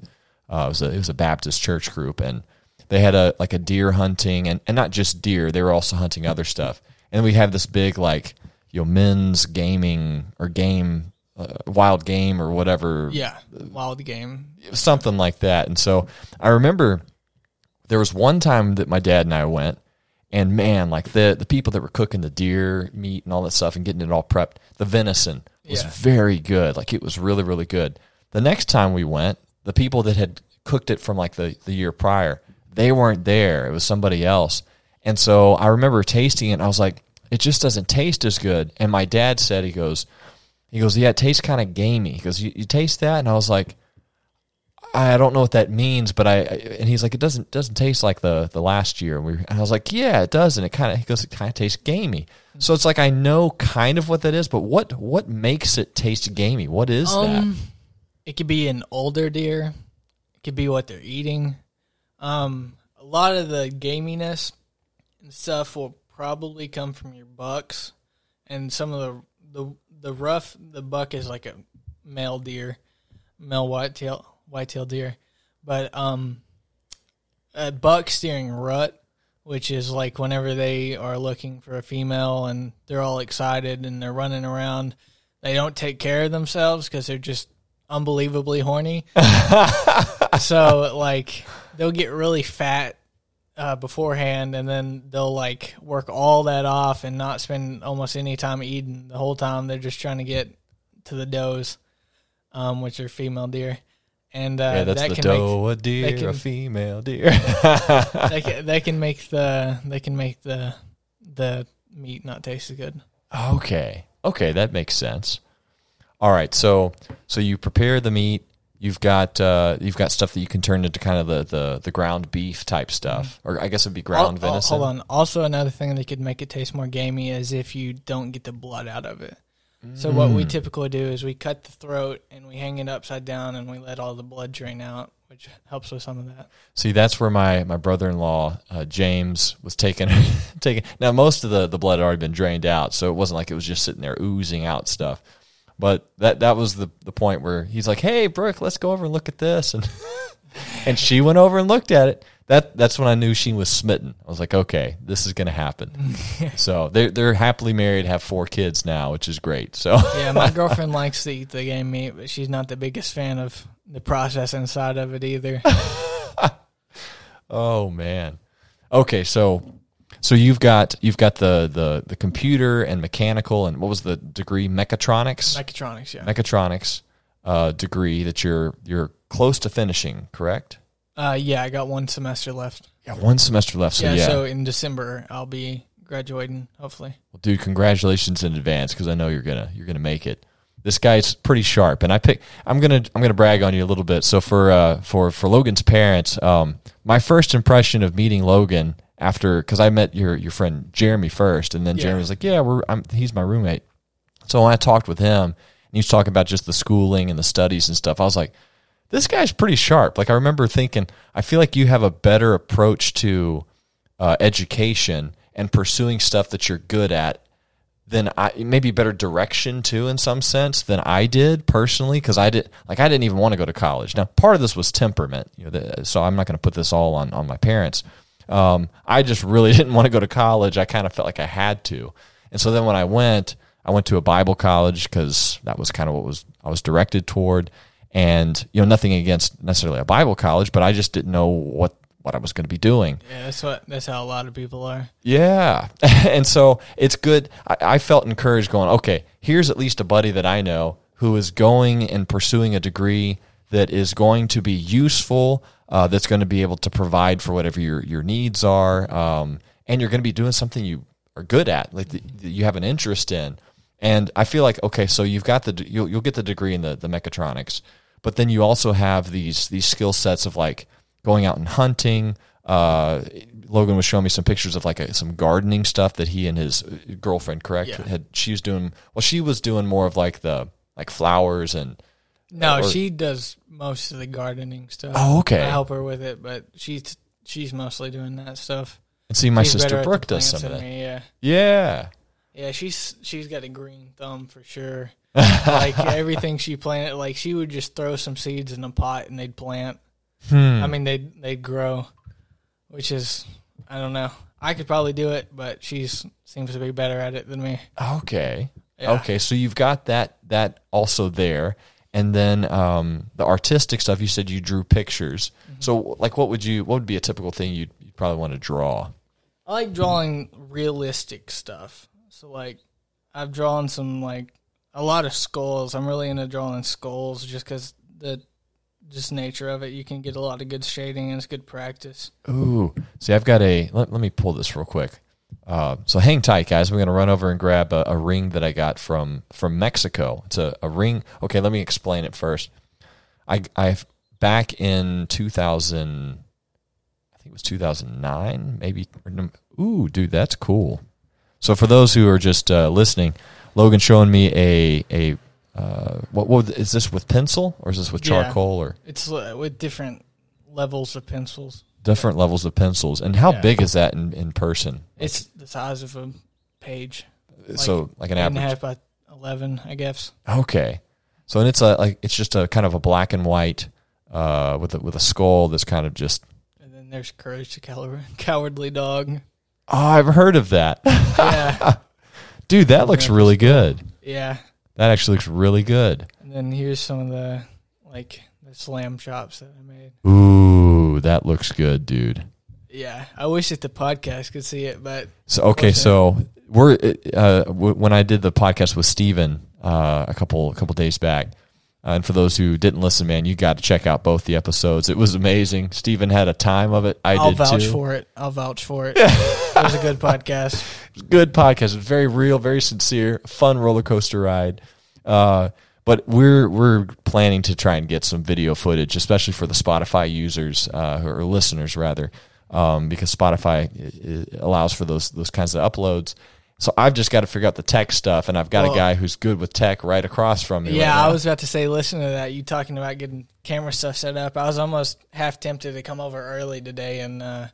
Uh, it was a it was a Baptist church group, and they had a like a deer hunting and, and not just deer. They were also hunting other stuff. And we have this big like you know men's gaming or game uh, wild game or whatever Yeah, wild game. something like that. And so I remember there was one time that my dad and I went, and man, like the the people that were cooking the deer meat and all that stuff and getting it all prepped, the venison was Yeah. very good. Like it was really really good. The next time we went, the people that had cooked it from like the the year prior, they weren't there. It was somebody else. And so I remember tasting it and I was like, it just doesn't taste as good. And my dad said, he goes, he goes, yeah, it tastes kind of gamey. He goes, you, you taste that? And I was like, I don't know what that means, but I, and he's like, it doesn't doesn't taste like the the last year. And, we, and I was like, yeah, it does, and it kind of he goes, it kind of tastes gamey. So it's like I know kind of what that is, but what what makes it taste gamey? What is Um, it could be an older deer. It could be what they're eating. Um, a lot of the gaminess and stuff will probably come from your bucks, and some of the the the rough. The buck is like a male deer, male whitetail whitetail deer, but um, a buck steering rut, which is like whenever they are looking for a female and they're all excited and they're running around, they don't take care of themselves because they're just unbelievably horny. so like they'll get really fat uh, beforehand, and then they'll like work all that off and not spend almost any time eating. The whole time they're just trying to get to the does, um, which are female deer, and uh, that? Yeah, that's that the can doe, a deer, can- a female deer. they can, they can make the they can make the the meat not taste as good. Okay. Okay, that makes sense. All right, so so you prepare the meat. You've got uh, you've got stuff that you can turn into kind of the, the, the ground beef type stuff, or I guess it'd be ground al- venison. Oh, hold on. Also, another thing that could make it taste more gamey is if you don't get the blood out of it. So what Mm. we typically do is we cut the throat and we hang it upside down and we let all the blood drain out, which helps with some of that. See, that's where my, my brother in law uh, James was taking taking. Now most of the, the blood had already been drained out, so it wasn't like it was just sitting there oozing out stuff. But that that was the the point where he's like, "Hey, Brooke, let's go over and look at this," and and she went over and looked at it. That that's when I knew she was smitten. I was like, "Okay, this is going to happen." so they're they're happily married, have four kids now, which is great. So Yeah, my girlfriend likes to eat the game meat, but she's not the biggest fan of the process inside of it either. Oh man. Okay, so so you've got you've got the the the computer and mechanical and what was the degree mechatronics? Mechatronics, yeah. mechatronics. uh, degree that you're you're close to finishing, correct? Uh, yeah, I got one semester left. Yeah, one semester left. So yeah, yeah, so in December I'll be graduating, hopefully. Well, dude, congratulations in advance because I know you're gonna you're gonna make it. This guy's pretty sharp, and I pick. I'm gonna I'm gonna brag on you a little bit. So for uh, for for Logan's parents, um, my first impression of meeting Logan after because I met your your friend Jeremy first, and then Yeah. Jeremy was like, "Yeah, we're I'm, he's my roommate." So when I talked with him, and he was talking about just the schooling and the studies and stuff, I was like, "This guy's pretty sharp." Like I remember thinking, I feel like you have a better approach to uh, education and pursuing stuff that you're good at than I maybe better direction too in some sense than I did personally because I did like I didn't even want to go to college. Now part of this was temperament, you know, the, so I'm not going to put this all on on my parents. Um, I just really didn't want to go to college. I kind of felt like I had to, and so then when I went, I went to a Bible college because that was kind of what was I was directed toward, and you know nothing against necessarily a Bible college, but I just didn't know what what I was going to be doing. Yeah, that's what that's how a lot of people are. Yeah. and so it's good. I, I felt encouraged going, okay, here's at least a buddy that I know who is going and pursuing a degree that is going to be useful, uh, that's going to be able to provide for whatever your, your needs are. Um, and you're going to be doing something you are good at, like that that you have an interest in. And I feel like, okay, so you've got the, you'll, you'll get the degree in the, the mechatronics, but then you also have these, these skill sets of like, going out and hunting. Uh, Logan was showing me some pictures of like a, some gardening stuff that he and his girlfriend, correct, Yeah. had. She was doing well. She was doing more of like the like flowers and No, Or- she does most of the gardening stuff. Oh, okay. I help her with it, but she's she's mostly doing that stuff. and see my She's sister Brooke does some of that. me, yeah, Yeah. yeah. She's she's got a green thumb for sure. like everything she planted, like she would just throw some seeds in a pot and they'd plant. Hmm. I mean, they they'd grow, which is I don't know. I could probably do it, but she's seems to be better at it than me. Okay. Yeah. Okay. So you've got that that also there, and then um, the artistic stuff. You said you drew pictures. Mm-hmm. So like, what would you? What would be a typical thing you'd, you'd probably want to draw? I like drawing realistic stuff. So like I've drawn some like a lot of skulls. I'm really into drawing skulls just because the just nature of it. You can get a lot of good shading and it's good practice. Ooh. See, I've got a. Let, let me pull this real quick. Uh, so hang tight, guys. We're going to run over and grab a, a ring that I got from from Mexico. It's a, a ring. Okay, let me explain it first. I I back in 2000. I think it was 2009, maybe. Ooh, dude, that's cool. So for those who are just uh, listening, Logan showing me a a uh, what, what is this with pencil or is this with Yeah. charcoal or It's uh, with different levels of pencils. Different levels of pencils? And how Yeah. big is that in, in person? It's the size of a page. so like an eight and a average. half by eleven, I guess. Okay, so and it's a like it's just a kind of a black and white uh, with a, with a skull that's kind of just. And then there's Courage the Coward- Cowardly Dog. Oh, I've heard of that, Yeah, dude. That looks really good. yeah. That actually looks really good. And then here's some of the like slam chops that I made. Ooh, that looks good, dude. Yeah, I wish that the podcast could see it, but So okay, so we're uh, w- when I did the podcast with Steven uh, a couple a couple days back, uh, and for those who didn't listen, man, you got to check out both the episodes. It was amazing. Steven had a time of it. I I'll did vouch too. for it. I'll vouch for it. it was a good podcast. good podcast. Very real, very sincere, fun roller coaster ride. Uh, but we're we're planning to try and get some video footage, especially for the Spotify users uh, or listeners rather, um, because Spotify allows for those those kinds of uploads. So I've just got to figure out the tech stuff, and I've got a guy who's good with tech right across from me. Yeah, right I was about to say, listen to that. You talking about getting camera stuff set up. I was almost half tempted to come over early today and uh,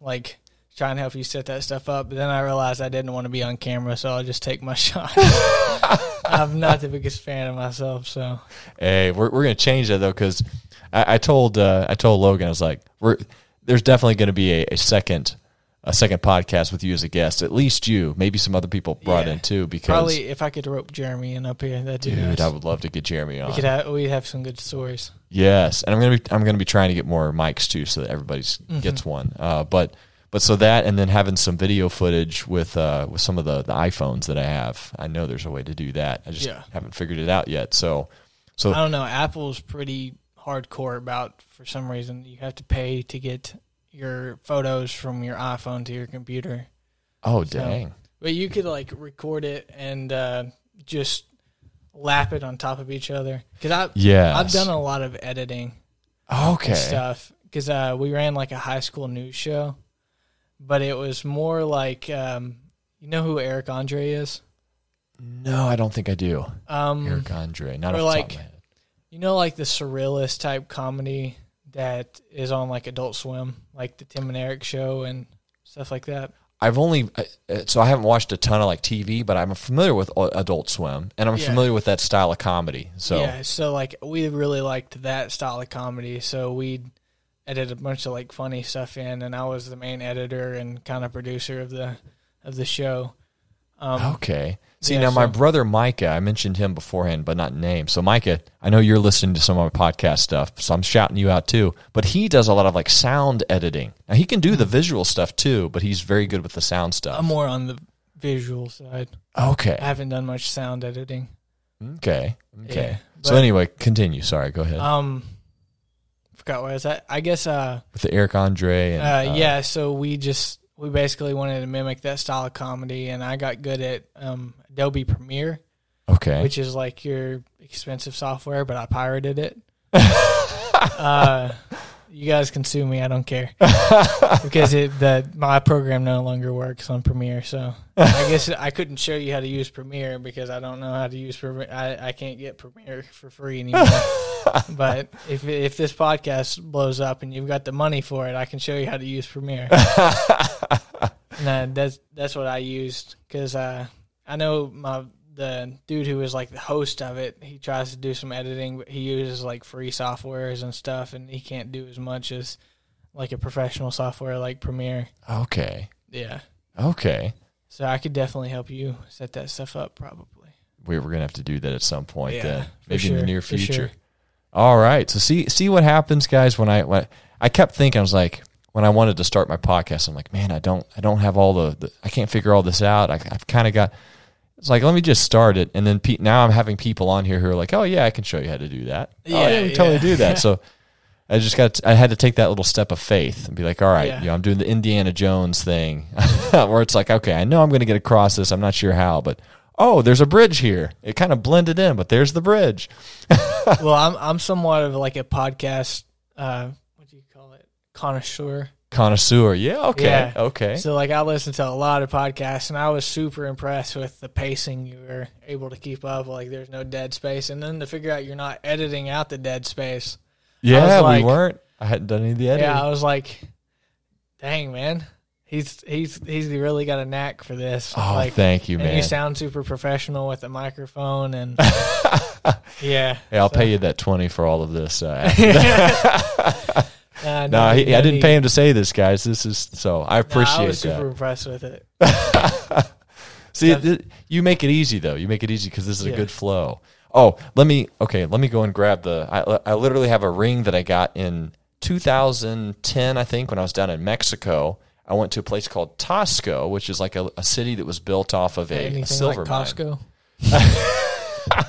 like try to help you set that stuff up. But then I realized I didn't want to be on camera, so I'll just take my shot. I'm not the biggest fan of myself, so Hey, we're we're gonna change that though because I, I told uh, I told Logan I was like we're there's definitely going to be a, a second a second podcast with you as a guest at least you maybe some other people brought Yeah. in too because probably if I could rope Jeremy in up here, that'd be dude nice. I would love to get Jeremy we on could have we'd have some good stories. yes and I'm gonna be I'm gonna be trying to get more mics too so that everybody Mm-hmm. gets one uh, but but so that and then having some video footage with uh, with some of the the iPhones that I have I know there's a way to do that I just Yeah. haven't figured it out yet so So I don't know. Apple's pretty hardcore about for some reason you have to pay to get your photos from your iPhone to your computer. oh So- dang. But you could like record it and uh, just lap it on top of each other. Because I Yeah. I've done a lot of editing Okay. stuff. Because uh, we ran like a high school news show, but it was more like um, you know who Eric Andre is. No, I don't think I do. Um, Eric Andre. Not or off the top like- of my head. You know, like the surrealist type comedy that is on like Adult Swim, like the Tim and Eric show and stuff like that. I've only uh, so I haven't watched a ton of like TV, but I'm familiar with uh, Adult Swim, and I'm Yeah. familiar with that style of comedy. So yeah, so like we really liked that style of comedy, so we'd edit a bunch of like funny stuff in, and I was the main editor and kind of producer of the of the show. Um, okay. See Yeah, now, my brother Micah, I mentioned him beforehand, but not name. So Micah, I know you're listening to some of my podcast stuff, so I'm shouting you out too. But he does a lot of like sound editing. Now he can do the visual stuff too, but he's very good with the sound stuff. I'm more on the visual side. okay. I haven't done much sound editing. Okay. Okay. Yeah, so anyway, continue. Sorry, go ahead. Um, forgot where I was at. I guess uh, with the Eric Andre and Uh, uh, yeah, so we just we basically wanted to mimic that style of comedy, and I got good at um, Adobe Premiere, Okay. which is like your expensive software, but I pirated it. you guys can sue me; I don't care because it the my program no longer works on Premiere. So I guess I couldn't show you how to use Premiere because I don't know how to use Premiere. I, I can't get Premiere for free anymore. but if if this podcast blows up and you've got the money for it, I can show you how to use Premiere. no, that's that's what I used because uh, I know my the dude who was like the host of it. He tries to do some editing, but he uses like free softwares and stuff, and he can't do as much as like a professional software like Premiere. okay. Yeah, Okay. so I could definitely help you set that stuff up, probably. We we're gonna have to do that at some point Yeah, then, maybe in the near future. sure. All right. So see see what happens, guys. When I when I kept thinking, I was like, when I wanted to start my podcast, I'm like, man, I don't I don't have all the, the I can't figure all this out. I, I've kind of got. It's like let me just start it, and then pe- now I'm having people on here who are like, oh yeah, I can show you how to do that. oh Yeah, yeah, we totally do that. So. I just got. I had to take that little step of faith and be like, "All right, Yeah. you know, I'm doing the Indiana Jones thing, where it's like, okay, I know I'm going to get across this. I'm not sure how, but oh, there's a bridge here. It kind of blended in, but there's the bridge. well, I'm I'm somewhat of like a podcast. Uh, what do you call it? Connoisseur. Connoisseur. Yeah. Okay. Yeah. Okay. So like I listened to a lot of podcasts, and I was super impressed with the pacing you were able to keep up. Like there's no dead space, and then to figure out you're not editing out the dead space. yeah, like- we weren't. I hadn't done any of the editing. Yeah, I was like, dang man, he's he's he's really got a knack for this. oh, like, thank you, man. you sound super professional with a microphone, and yeah. hey, I'll so- pay you that twenty for all of this. Uh, Uh, no, he, no I didn't pay him to say this, guys. This is so. I No, appreciate I was super that. impressed with it. See, Yeah. th- you make it easy though. You make it easy because this is a good flow. Oh, let me. Okay, let me go and grab the. I, I literally have a ring that I got in 2010, I think, when I was down in Mexico. I went to a place called Taxco, which is like a, a city that was built off of a, a silver like mine. Costco?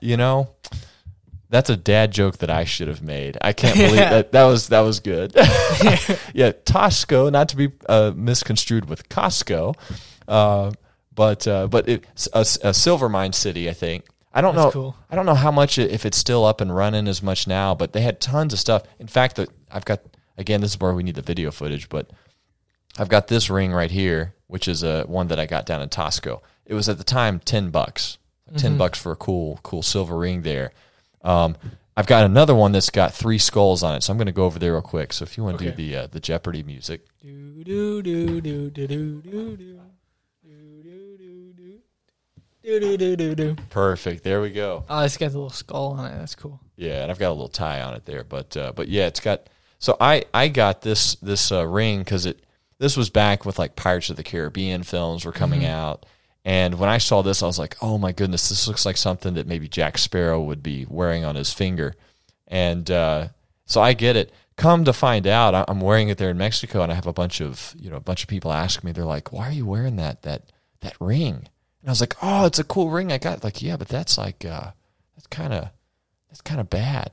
You know, that's a dad joke that I should have made. I can't believe that that was that was good. yeah, Taxco, not to be uh, misconstrued with Costco, uh, but uh, but it's a, a silver mine city, I think. I don't That's know. cool. I don't know how much it- if it's still up and running as much now, but they had tons of stuff. In fact, the, I've got again. This is where we need the video footage, but I've got this ring right here, which is a one that I got down in Taxco. It was at the time ten bucks, 10 Mm-hmm. bucks for a cool, cool silver ring there. Um, I've got another one that's got three skulls on it, so I'm going to go over there real quick. So if you want to Okay. do the uh, the Jeopardy music, Do do do do do do do do. Do, do, do, do. Do, do, do, do, do. perfect. There we go. Oh, it's got the little skull on it. That's cool. Yeah, and I've got a little tie on it there, but uh, but yeah, it's got. So I I got this this uh, ring because it this was back with like Pirates of the Caribbean films were coming out, and when I saw this, I was like, oh my goodness, this looks like something that maybe Jack Sparrow would be wearing on his finger, and uh, so I get it. Come to find out, I'm wearing it there in Mexico, and I have a bunch of you know a bunch of people ask me, they're like, why are you wearing that that that ring? And I was like, oh, it's a cool ring I got. Like, yeah, but that's like uh, that's kind of that's kind of bad.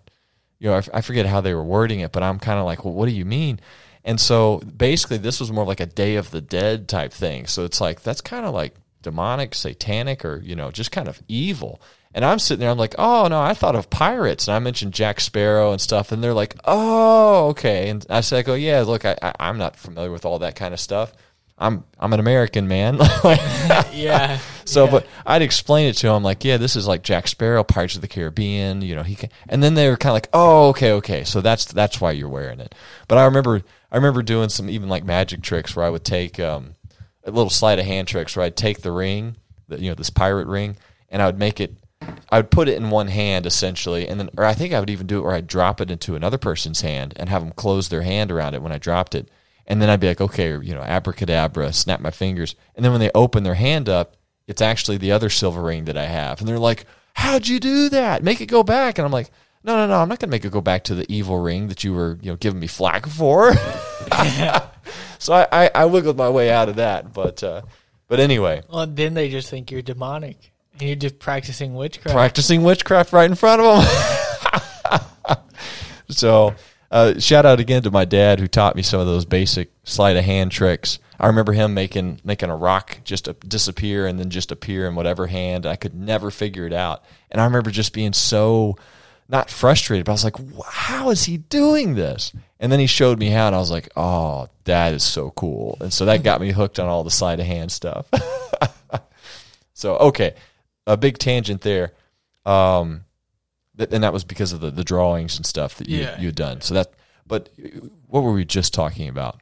You know, I, I forget how they were wording it, but I'm kind of like, well, what do you mean? And so basically, this was more like a Day of the Dead type thing. So it's like that's kind of like demonic, satanic, or you know, just kind of evil. And I'm sitting there, I'm like, oh no, I thought of pirates, and I mentioned Jack Sparrow and stuff, and they're like, oh okay. And I said, I go, yeah, look, I, I, I'm not familiar with all that kind of stuff. I'm I'm an American man. yeah. So, yeah. but I'd explain it to him like, yeah, this is like Jack Sparrow, Pirates of the Caribbean. You know, he can, and then they were kind of like, oh, okay, okay. So that's that's why you're wearing it. But I remember I remember doing some even like magic tricks where I would take um, little sleight of hand tricks where I'd take the ring, the, you know, this pirate ring, and I would make it. I would put it in one hand essentially, and then, or I think I would even do it where I'd drop it into another person's hand and have them close their hand around it when I dropped it, and then I'd be like, okay, you know, abracadabra, snap my fingers, and then when they open their hand up, it's actually the other silver ring that I have, and they're like, how'd you do that? Make it go back, and I'm like, no, no, no, I'm not going to make it go back to the evil ring that you were, you know, giving me flack for. so I, I, I wiggled my way out of that, but, uh, but anyway, Well, then they just think you're demonic, and you're just practicing witchcraft. practicing witchcraft right in front of them. so, uh, shout out again to my dad who taught me some of those basic sleight of hand tricks. I remember him making making a rock just disappear and then just appear in whatever hand. I could never figure it out, and I remember just being so not frustrated, but I was like, "How is he doing this?" And then he showed me how, and I was like, "Oh, that is so cool!" And so that got me hooked on all the sleight of hand stuff. so okay, a big tangent there. Um, th- and that was because of the, the drawings and stuff that you Yeah. you had done. So that, but what were we just talking about?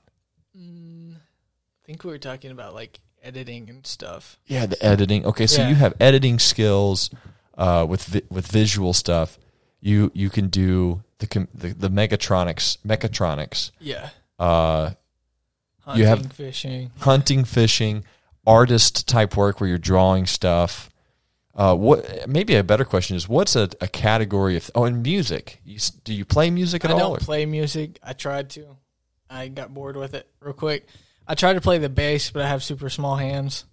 I think we were talking about like editing and stuff. Yeah, the editing. Okay, so Yeah. you have editing skills uh, with vi- with visual stuff. You you can do the the, the megatronics mechatronics. Yeah. Uh, Hunting, You have- fishing. hunting, fishing, artist type work where you're drawing stuff. Uh, what maybe a better question is what's a, a category of oh and music? You, do you play music at I all? don't or- play music. I tried to. I got bored with it real quick. I tried to play the bass, but I have super small hands.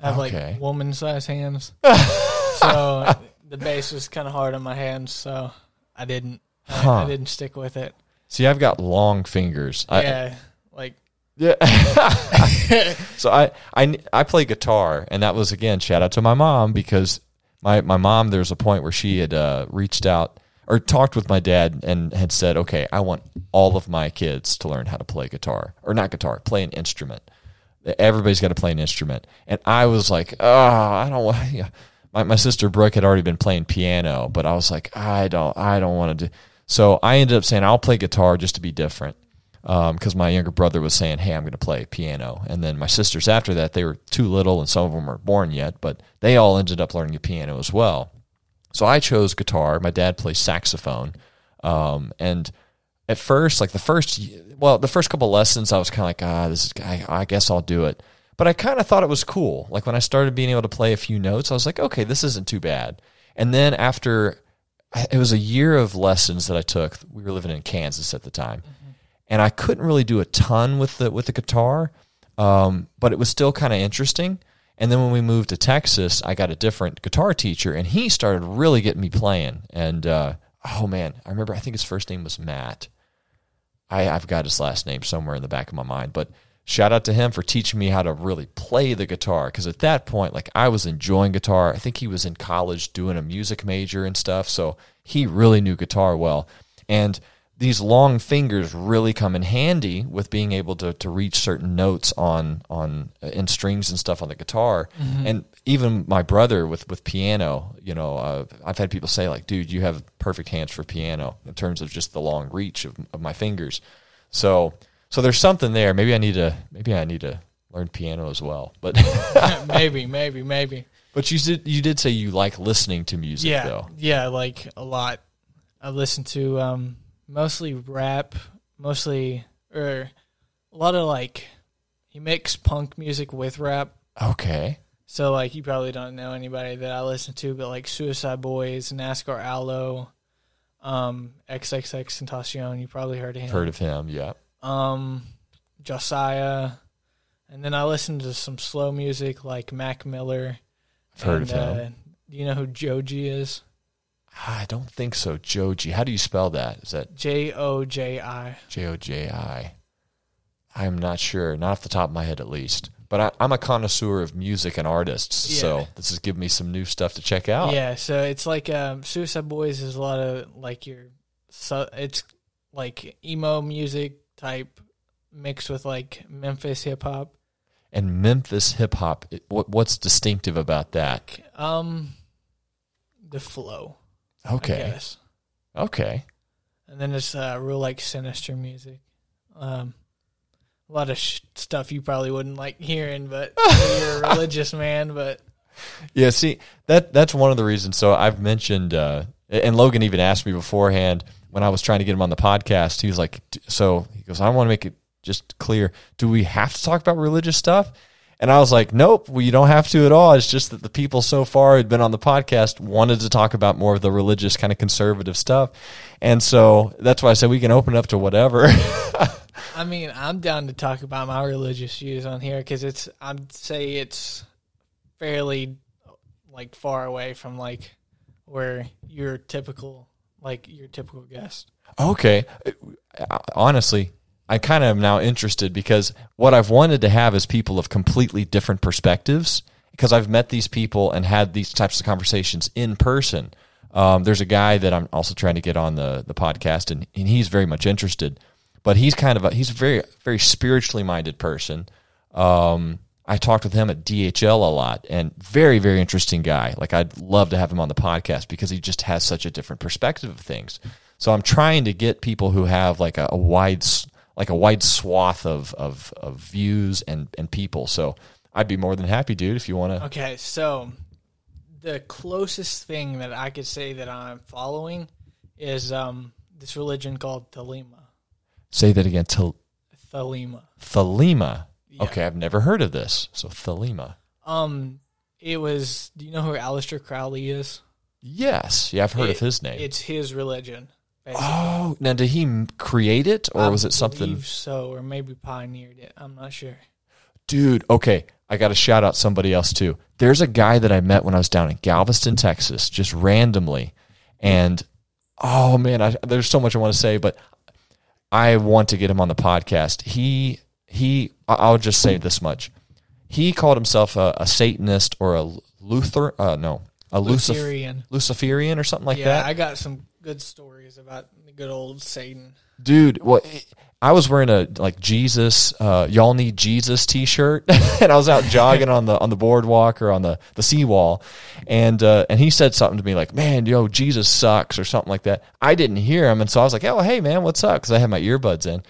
I have Okay. like woman size hands. so the bass was kind of hard on my hands, so I didn't. I, Huh. I didn't stick with it. See, I've got long fingers. I, yeah, like Yeah. so I, I I play guitar, and that was again shout out to my mom because my my mom there was a point where she had uh, reached out or talked with my dad and had said, okay, I want all of my kids to learn how to play guitar or not guitar, play an instrument. Everybody's got to play an instrument, and I was like, oh, I don't want. My my sister Brooke had already been playing piano, but I was like, I don't I don't want to do. So I ended up saying I'll play guitar just to be different because my younger brother was saying, "Hey, I'm going to play piano," and then my sisters after that they were too little, and some of them weren't born yet, but they all ended up learning the piano as well. So I chose guitar. My dad plays saxophone, um, and at first, like the first, well, the first couple lessons, I was kind of like, ah, this is, I, I guess I'll do it. But I kind of thought it was cool. Like when I started being able to play a few notes, I was like, okay, this isn't too bad. And then after, it was a year of lessons that I took. We were living in Kansas at the time, and I couldn't really do a ton with the with the guitar, um, but it was still kind of interesting. And then when we moved to Texas, I got a different guitar teacher, and he started really getting me playing. And uh, oh man, I remember I think his first name was Matt. I, I've got his last name somewhere in the back of my mind, but shout out to him for teaching me how to really play the guitar. Because at that point, like I was enjoying guitar. I think he was in college doing a music major and stuff, so he really knew guitar well. And these long fingers really come in handy with being able to, to reach certain notes on on uh, in strings and stuff on the guitar. And even my brother with with piano, you know, uh, I've had people say like, "Dude, you have perfect hands for piano in terms of just the long reach of, of my fingers." So so there's something there. Maybe I need to maybe I need to learn piano as well. But maybe, maybe, maybe. but you did you did say you like listening to music yeah, though. yeah, like a lot. I listen to um, mostly rap, mostly or a lot of like he mix punk music with rap. Okay. So like you probably don't know anybody that I listen to, but like Suicide Boys, Nascar Aloe, um, XXXTentacion, you probably heard of him. Heard of him, yeah. Um, Josiah, and then I listen to some slow music like Mac Miller. I've heard and, of him. Uh, do you know who Joji is? I don't think so. Joji. How do you spell that? Is that J O J I. J O J I? I'm not sure. Not off the top of my head, at least. But I, I'm a connoisseur of music and artists, Yeah. so this is giving me some new stuff to check out. Yeah, so it's like um, Suicide Boys is a lot of like your, so it's like emo music type mixed with like Memphis hip hop. And Memphis hip hop. What what's distinctive about that? Um, the flow. Okay. Okay. And then it's uh, real like sinister music. Um, a lot of sh- stuff you probably wouldn't like hearing, but you're a religious man. But Yeah, see that that's one of the reasons. So I've mentioned, uh, and Logan even asked me beforehand when I was trying to get him on the podcast. He was like, "So he goes, I want to make it just clear. Do we have to talk about religious stuff?" And I was like, "Nope, well, you don't have to at all. It's just that the people so far who had been on the podcast wanted to talk about more of the religious kind of conservative stuff, and so that's why I said we can open up to whatever." I mean, I'm down to talk about my religious views on here because it's I'd say it's fairly like far away from like where your typical like your typical guest. Okay. Honestly, I kind of am now interested because what I've wanted to have is people of completely different perspectives because I've met these people and had these types of conversations in person. Um, there's a guy that I'm also trying to get on the, the podcast and, and he's very much interested, but he's kind of a, he's a very, very spiritually minded person. Um, I talked with him at DHL a lot and very, very interesting guy. Like I'd love to have him on the podcast because he just has such a different perspective of things. So I'm trying to get people who have like a, a wide, like a wide swath of, of, of views and, and people. So I'd be more than happy, dude, if you want to. Okay, so the closest thing that I could say that I'm following is um this religion called Thelema. Say that again. Tel- Thelema. Thelema. Yeah. Okay, I've never heard of this. So Thelema. Um, it was. Do you know who Aleister Crowley is? Yes. Yeah, I've heard of his name. It's his religion. Basically. Oh, now did he create it or I was it something? so, or maybe pioneered it. I'm not sure. Dude, okay. I got to shout out somebody else too. There's a guy that I met when I was down in Galveston, Texas, just randomly. And oh man, I, there's so much I want to say, but I want to get him on the podcast. He, he, I'll just say this much. He called himself a, a Satanist or a Luther, uh, no, a Luciferian. Luciferian or something like that. yeah, that. I got some good stories about the good old Satan. dude well i was wearing a like jesus uh, y'all need jesus t-shirt and i was out jogging on the on the boardwalk or on the the seawall and uh, and he said something to me like man yo jesus sucks or something like that i didn't hear him and so i was like oh hey man what's up because i had my earbuds in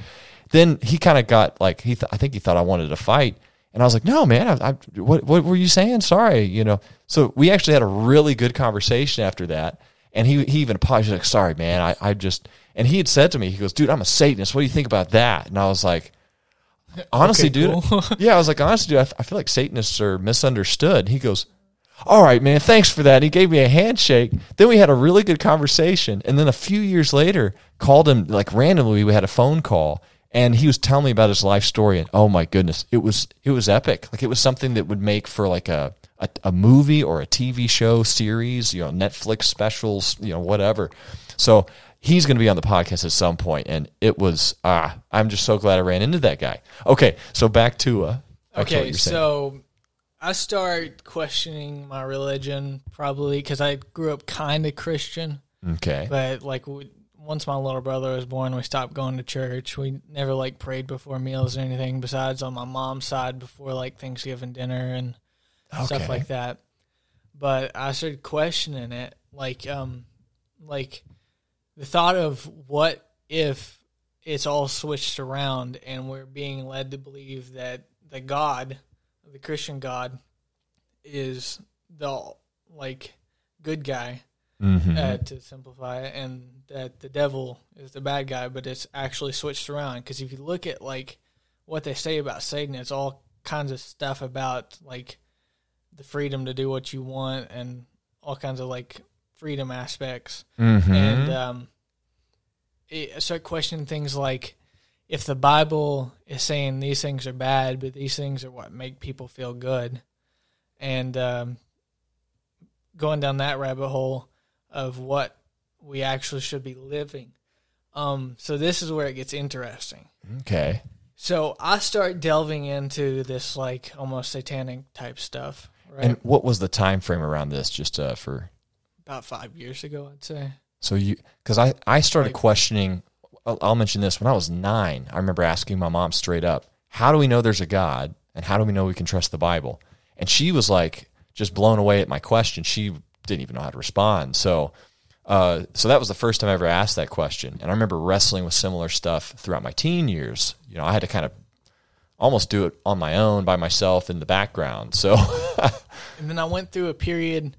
then he kind of got like he th- i think he thought i wanted to fight and I was like, no, man, I, I, what, what were you saying? Sorry, you know. So we actually had a really good conversation after that. And he, he even apologized, like, sorry, man, I, I just, and he had said to me, he goes, dude, I'm a Satanist. What do you think about that? And I was like, honestly, Okay, dude, cool. yeah, I was like, honestly, dude, I feel like Satanists are misunderstood. He goes, all right, man, thanks for that. And he gave me a handshake. Then we had a really good conversation. And then a few years later, called him like randomly. We had a phone call, and he was telling me about his life story. And oh my goodness, it was it was epic. Like it was something that would make for like a a, a movie or a TV show series, you know, Netflix specials, you know, whatever. So he's going to be on the podcast at some point, and it was ah, I'm just so glad I ran into that guy. Okay, so back to uh, back to what Okay, so I start questioning my religion probably because I grew up kind of Christian, okay, but like once my little brother was born, we stopped going to church. We never like prayed before meals or anything besides on my mom's side before like Thanksgiving dinner and stuff like that. But I started questioning it, like um, like the thought of what if it's all switched around and we're being led to believe that the God, the Christian God, is the like good guy Mhm. uh, to simplify it, and that the devil is the bad guy, but it's actually switched around. Because if you look at like what they say about Satan, it's all kinds of stuff about like the freedom to do what you want and all kinds of like freedom aspects. Mhm. And um, it, I start questioning things like if the Bible is saying these things are bad, but these things are what make people feel good, and um, going down that rabbit hole, of what we actually should be living. Um, so this is where it gets interesting. Okay. So I start delving into this like almost satanic type stuff, right? And what was the time frame around this? Just uh, for About five years ago, I'd say. so you because I I started Like- questioning. I'll, I'll mention this when I was nine. I remember asking my mom straight up, "How do we know there's a God, and how do we know we can trust the Bible?" And she was like just blown away at my question. She didn't even know how to respond. So. Uh, so that was the first time I ever asked that question, and I remember wrestling with similar stuff throughout my teen years. You know, I had to kind of almost do it on my own by myself in the background. So, And then I went through a period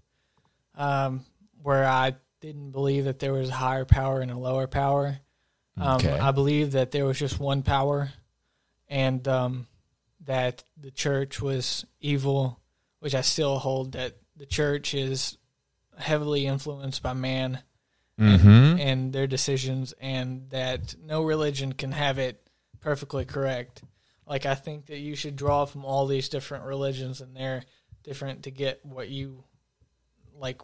um, where I didn't believe that there was a higher power and a lower power. Um, Okay. I believed that there was just one power, and um, that the church was evil, which I still hold that the church is heavily influenced by man Mhm. and their decisions, and that no religion can have it perfectly correct. Like I think that you should draw from all these different religions, and they're different to get what you like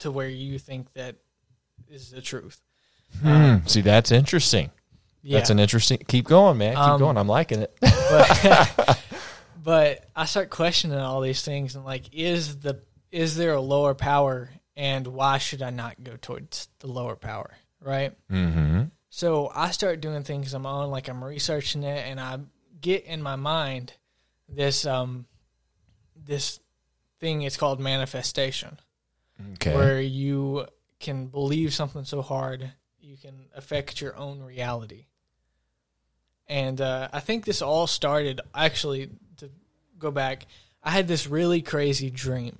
to where you think that is the truth. Hmm. See, that's interesting. Yeah, That's an interesting. Keep going, man. Keep Um, going. I'm liking it. but, but I start questioning all these things, and like, is the is there a lower power, and why should I not go towards the lower power? Right. mm-hmm. So I start doing things I'm on, like I'm researching it, and I get in my mind this um this thing. It's called manifestation, Okay. where you can believe something so hard you can affect your own reality. And uh, I think this all started actually to go back. I had this really crazy dream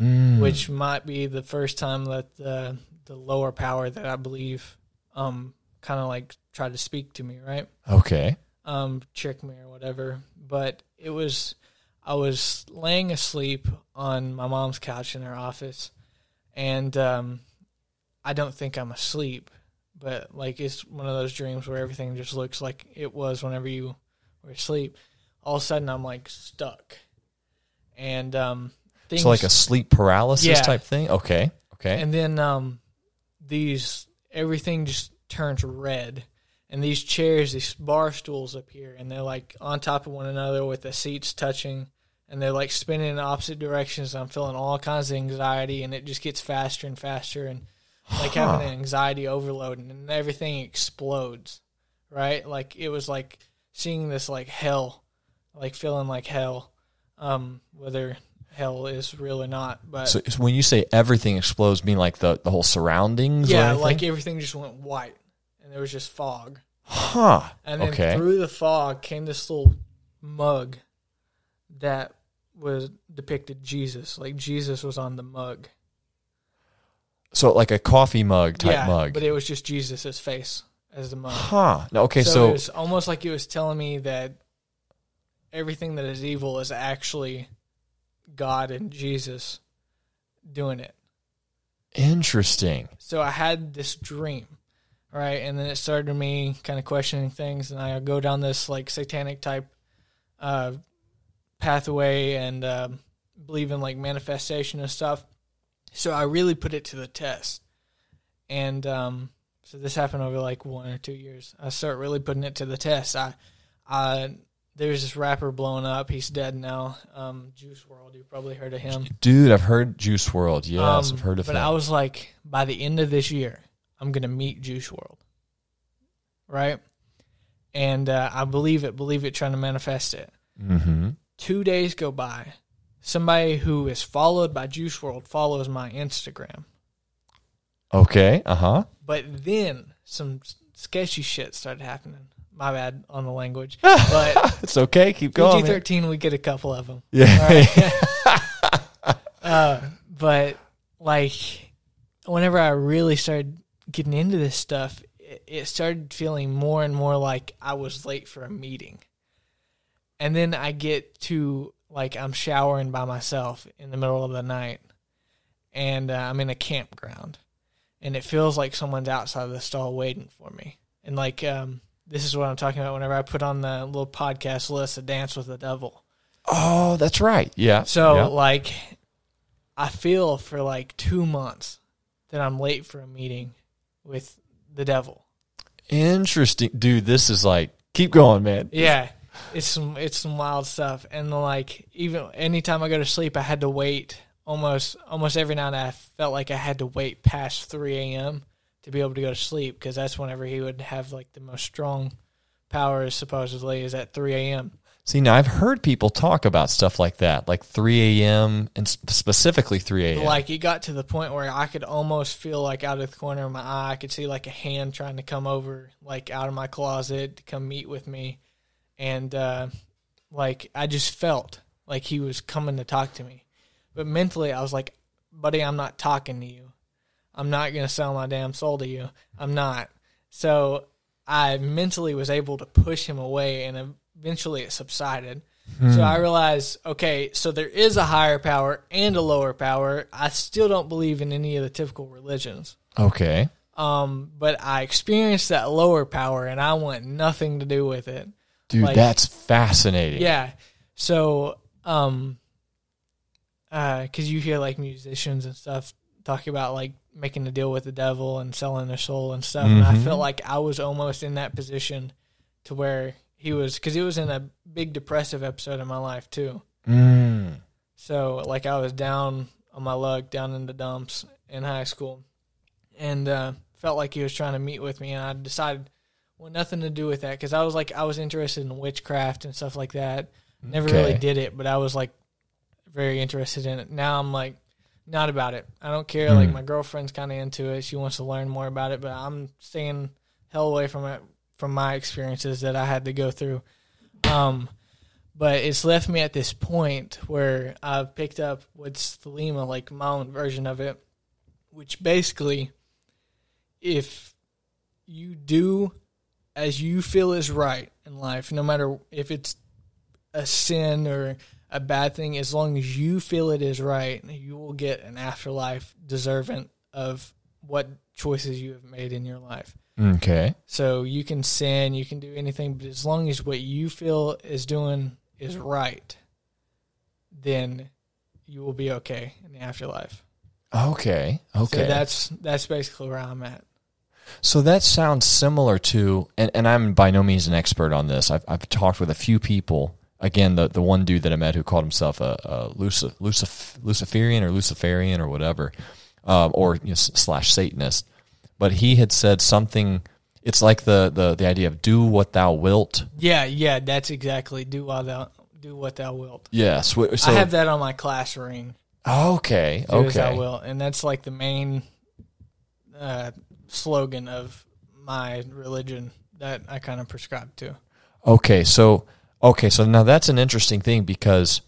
Mm. which might be the first time that the the lower power that I believe um kind of like tried to speak to me, right? Okay. Um trick me or whatever. But it was I was laying asleep on my mom's couch in her office and um I don't think I'm asleep, but like it's one of those dreams where everything just looks like it was whenever you were asleep. All of a sudden I'm like stuck. And um things So like a sleep paralysis Yeah. type thing. Okay. Okay. and then um these everything just turns red and these chairs these bar stools appear and they're like on top of one another with the seats touching and they're like spinning in opposite directions i'm feeling all kinds of anxiety and it just gets faster and faster and like having an anxiety overload and everything explodes right like it was like seeing this like hell like feeling like hell um whether hell is real or not but so, when you say everything explodes, mean like the the whole surroundings? yeah, like everything just went white, and there was just fog. huh. And then Okay. through the fog came this little mug that was depicted Jesus, like Jesus was on the mug. So like a coffee mug type yeah, mug. but it was just Jesus's face as the mug. huh. No, okay. so, So, it was almost like it was telling me that everything that is evil is actually God and Jesus doing it. interesting. So I had this dream, right? And then it started me kind of questioning things, and I go down this like satanic type uh, pathway and um believe in like manifestation and stuff. So I really put it to the test, and um, so this happened over like one or two years. I start really putting it to the test. I, I there's this rapper blowing up. He's dead now. Um, Juice WRLD. You probably heard of him. Dude, I've heard Juice WRLD. Yes, Um, I've heard of But him. I was like, by the end of this year, I'm gonna meet Juice WRLD, right? And uh, I believe it, believe it, trying to manifest it. mm-hmm. Two days go by. Somebody who is followed by Juice WRLD follows my Instagram, Okay. Uh huh. but then some sketchy shit started happening. My bad on the language, but It's okay. Keep going. man. PG-13, we get a couple of them. Yeah. uh, but like whenever I really started getting into this stuff, it, it started feeling more and more like I was late for a meeting. And then I get to like I'm showering by myself in the middle of the night, and uh, I'm in a campground, and it feels like someone's outside the stall waiting for me. And like um, this is what I'm talking about. Whenever I put on the little podcast list, "A Dance with the Devil." oh, that's right. Yeah. So Yeah. like I feel for like two months that I'm late for a meeting with the devil. Interesting, dude. This is like keep going, man. Yeah, it's some it's some wild stuff. And like even anytime I go to sleep, I had to wait almost almost every night. I felt like I had to wait past three a.m. to be able to go to sleep because that's whenever he would have like the most strong powers. Supposedly, is at three a.m. See, now I've heard people talk about stuff like that, like 3 a.m. and specifically 3 a.m. Like it got to the point where I could almost feel like out of the corner of my eye, I could see like a hand trying to come over, like out of my closet to come meet with me, and uh, like I just felt like he was coming to talk to me, but mentally I was like, "Buddy, I'm not talking to you. I'm not gonna sell my damn soul to you. I'm not." So I mentally was able to push him away, and eventually it subsided. So I realized, okay, so there is a higher power and a lower power. I still don't believe in any of the typical religions. Okay. Um, but I experienced that lower power and I want nothing to do with it. Dude, Like- that's fascinating. Yeah. So, um, uh, cause you hear like musicians and stuff talk about like making a deal with the devil and selling their soul and stuff. And I felt like I was almost in that position to where he was, cause he was in a big depressive episode of my life too. Mm. So like I was down on my luck, down in the dumps in high school, and uh, felt like he was trying to meet with me, and I decided well nothing to do with that because I was like I was interested in witchcraft and stuff like that. Never really did it, but I was like very interested in it. Now I'm like not about it. I don't care. Like Hmm. my girlfriend's kind of into it. She wants to learn more about it, but I'm staying hell away from it from my experiences that I had to go through. Um, but it's left me at this point where I've picked up what's Thelema, like my own version of it, which basically, if you do as you feel is right in life, no matter if it's a sin or a bad thing, as long as you feel it is right, you will get an afterlife deserving of what choices you have made in your life. Okay. So you can sin, you can do anything, but as long as what you feel is doing is right, then you will be okay in the afterlife. Okay. Okay. So that's that's basically where I'm at. So that sounds similar to, and, and I'm by no means an expert on this. I've, I've talked with a few people. Again, the, the one dude that I met who called himself a, a Lucif, Lucif, Luciferian or Luciferian or whatever, um, or you know, slash Satanist. But he had said something. It's like the, the, the idea of do what thou wilt. Yeah, yeah, that's exactly do what thou do what thou wilt. Yes. wh- So, I have that on my class ring. okay. Okay. Do as thou Okay. wilt, and that's like the main uh, slogan of my religion that I kind of prescribe to. Okay, so okay, so now that's an interesting thing because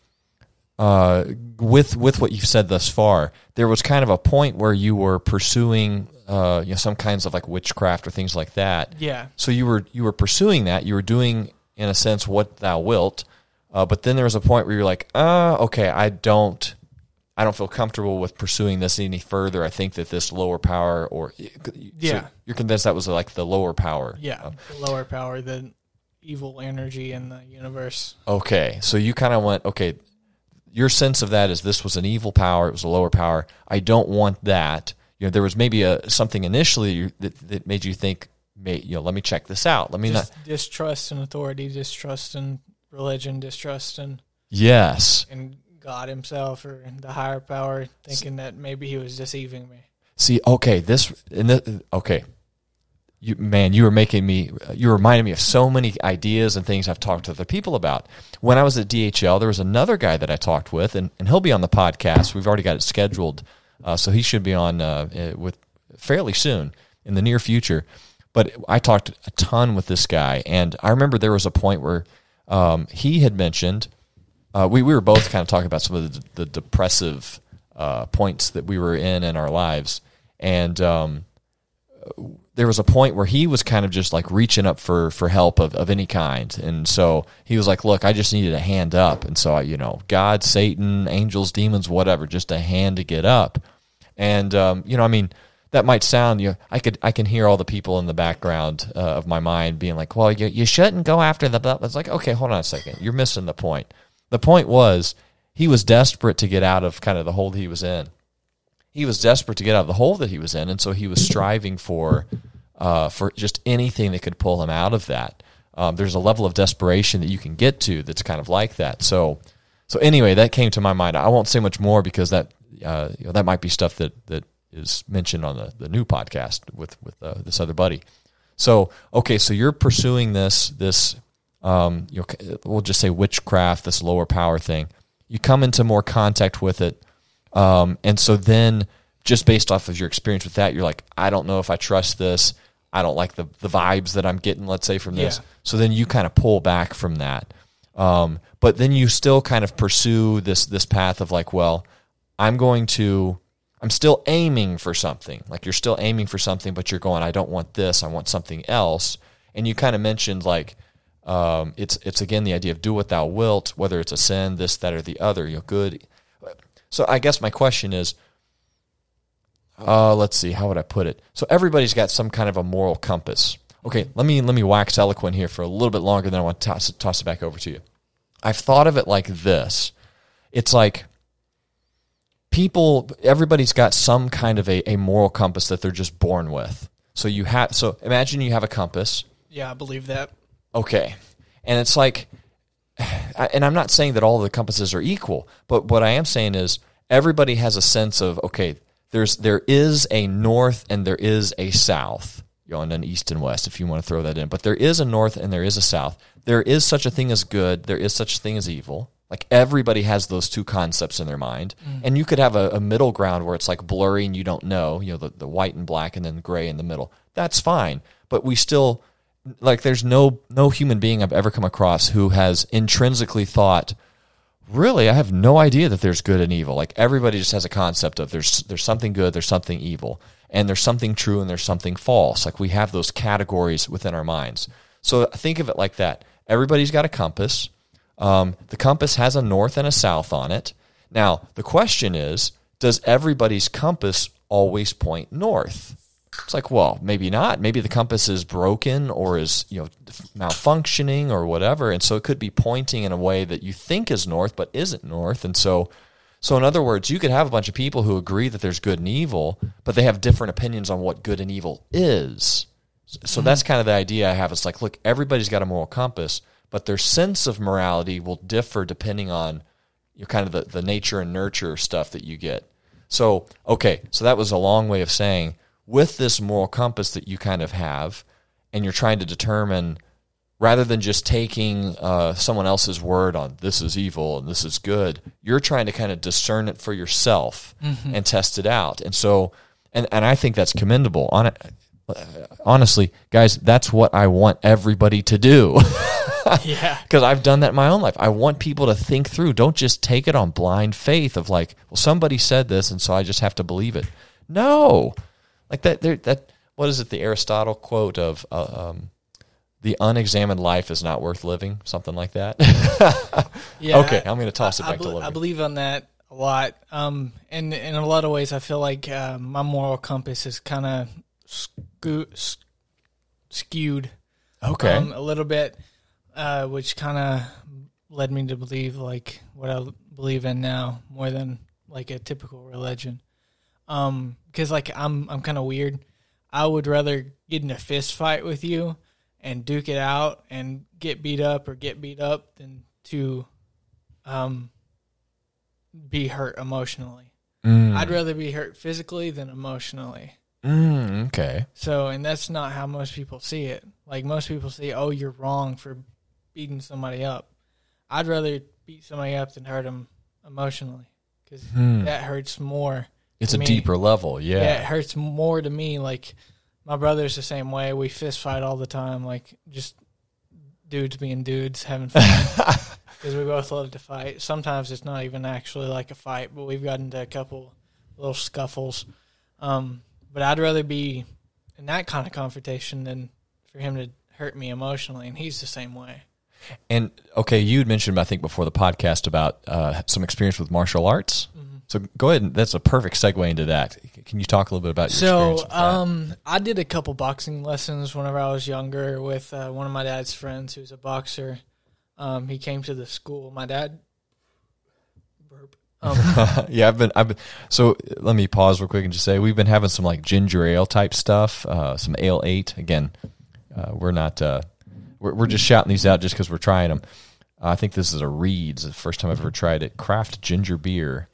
uh, with with what you've said thus far, there was kind of a point where you were pursuing uh, you know some kinds of like witchcraft or things like that. Yeah, So you were you were pursuing that. You were doing in a sense what thou wilt, uh, but then there was a point where you're like, uh, okay, I don't. I don't feel comfortable with pursuing this any further. I think that this lower power, or so Yeah. you're convinced that was like the lower power. yeah, the lower power, the evil energy in the universe. Okay, so you kind of went, okay, your sense of that is this was an evil power, it was a lower power. I don't want that. You know, there was maybe a something initially that, that made you think, may, you know, let me check this out. Let me Just not. distrust in authority, distrust in religion, distrust in, Yes. in God Himself or the higher power, thinking that maybe He was deceiving me. See, okay, this and the, okay. You man, you were making me you reminded me of so many ideas and things I've talked to other people about. When I was at DHL, there was another guy that I talked with, and, and he'll be on the podcast. We've already got it scheduled, uh, so he should be on uh, eh, with fairly soon in the near future. But I talked a ton with this guy, and I remember there was a point where um, he had mentioned uh, we we were both kind of talking about some of the, the depressive uh, points that we were in in our lives, and um, there was a point where he was kind of just like reaching up for for help of, of any kind, and so he was like, "Look, I just needed a hand up," and so I, you know, God, Satan, angels, demons, whatever, just a hand to get up, and um, you know, I mean. That might sound you. Know, I could. I can hear all the people in the background uh, of my mind being like, "Well, you, you shouldn't go after the." blah." It's like, okay, hold on a second. You're missing the point. The point was he was desperate to get out of kind of the hold he was in, he was desperate to get out of the hole that he was in, and so he was striving for uh, for just anything that could pull him out of that. Um, there's a level of desperation that you can get to that's kind of like that. So, so anyway, that came to my mind. I won't say much more because that uh, you know, that might be stuff that that is mentioned on the, the new podcast with with uh, this other buddy. So okay, so you're pursuing this this um, you know, we'll just say witchcraft, this lower power thing. You come into more contact with it, um, and so then just based off of your experience with that, you're like, I don't know if I trust this. I don't like the the vibes that I'm getting, let's say, from this. Yeah. So then you kind of pull back from that. Um, but then you still kind of pursue this this path of like, well, I'm going to I'm still aiming for something. Like you're still aiming for something, but you're going, I don't want this, I want something else. And you kind of mentioned like um, it's it's again the idea of do what thou wilt, whether it's a sin, this, that, or the other. You know, good. So I guess my question is, uh, let's see, how would I put it? So everybody's got some kind of a moral compass. Okay, let me let me wax eloquent here for a little bit longer, then I want to toss it, toss it back over to you. I've thought of it like this. It's like people, everybody's got some kind of a, a moral compass that they're just born with. So you have, so imagine you have a compass. Yeah, I believe that. Okay. And it's like, and I'm not saying that all the compasses are equal, but what I am saying is everybody has a sense of, okay, there's, there is a north and there is a south, you know, and an east and west, if you want to throw that in. But there is a north and there is a south. There is such a thing as good. There is such a thing as evil. Like everybody has those two concepts in their mind. Mm. And you could have a, a middle ground where it's like blurry and you don't know, you know, the, the white and black and then gray in the middle. That's fine. But we still, like there's no no human being I've ever come across who has intrinsically thought, really, I have no idea that there's good and evil. Like everybody just has a concept of there's there's something good, there's something evil, and there's something true and there's something false. Like we have those categories within our minds. So think of it like that. Everybody's got a compass. Um, the compass has a north and a south on it. Now the question is, does everybody's compass always point north? It's like, well, maybe not. Maybe the compass is broken or is you know malfunctioning or whatever, and so it could be pointing in a way that you think is north but isn't north. And so, so in other words, you could have a bunch of people who agree that there's good and evil, but they have different opinions on what good and evil is. So mm-hmm. that's kind of the idea I have. It's like, look, everybody's got a moral compass, but their sense of morality will differ depending on you know, kind of the, the nature and nurture stuff that you get. So, okay, so that was a long way of saying with this moral compass that you kind of have, and you're trying to determine rather than just taking uh, someone else's word on this is evil and this is good, you're trying to kind of discern it for yourself and test it out. And so, and, and I think that's commendable. On it, honestly, guys, that's what I want everybody to do. Yeah. because I've done that in my own life. I want people to think through. Don't just take it on blind faith of like, well, somebody said this, and so I just have to believe it. No, like that. There, that what is it? The Aristotle quote of uh, um, the unexamined life is not worth living. Something like that. Yeah. okay, I'm going to toss it I, back to bel- I believe on that a lot. Um, and in a lot of ways, I feel like uh, my moral compass is kind of skew- s- skewed okay, um, a little bit, uh, which kind of led me to believe like what I believe in now more than like a typical religion. Um, because like I'm I'm kind of weird. I would rather get in a fist fight with you and duke it out and get beat up or get beat up than to um be hurt emotionally. Mm, I'd rather be hurt physically than emotionally. mm, okay, So, and that's not how most people see it. Like most people see, oh, you're wrong for beating somebody up. I'd rather beat somebody up than hurt them emotionally because Hmm. that hurts more. It's to a me. deeper level. Yeah. Yeah, it hurts more to me. Like my brother's the same way. We fist fight all the time. Like just dudes being dudes having fun because we both love to fight. Sometimes it's not even actually like a fight, but we've gotten into a couple little scuffles. Um, but I'd rather be in that kind of confrontation than for him to hurt me emotionally, and he's the same way. And okay, you had mentioned I think before the podcast about uh, some experience with martial arts. Mm-hmm. So go ahead, and that's a perfect segue into that. Can you talk a little bit about your So, experience? With that? um, I did a couple boxing lessons whenever I was younger with uh, one of my dad's friends who's a boxer. Um, he came to the school. My dad, burp. Um, yeah, I've been, I've been. So let me pause real quick and just say we've been having some like ginger ale type stuff, uh, some Ale-8. Again, uh, we're not, uh, we're, we're just shouting these out just because we're trying them. Uh, I think this is a Reed's. The first time I've ever tried it. Craft ginger beer,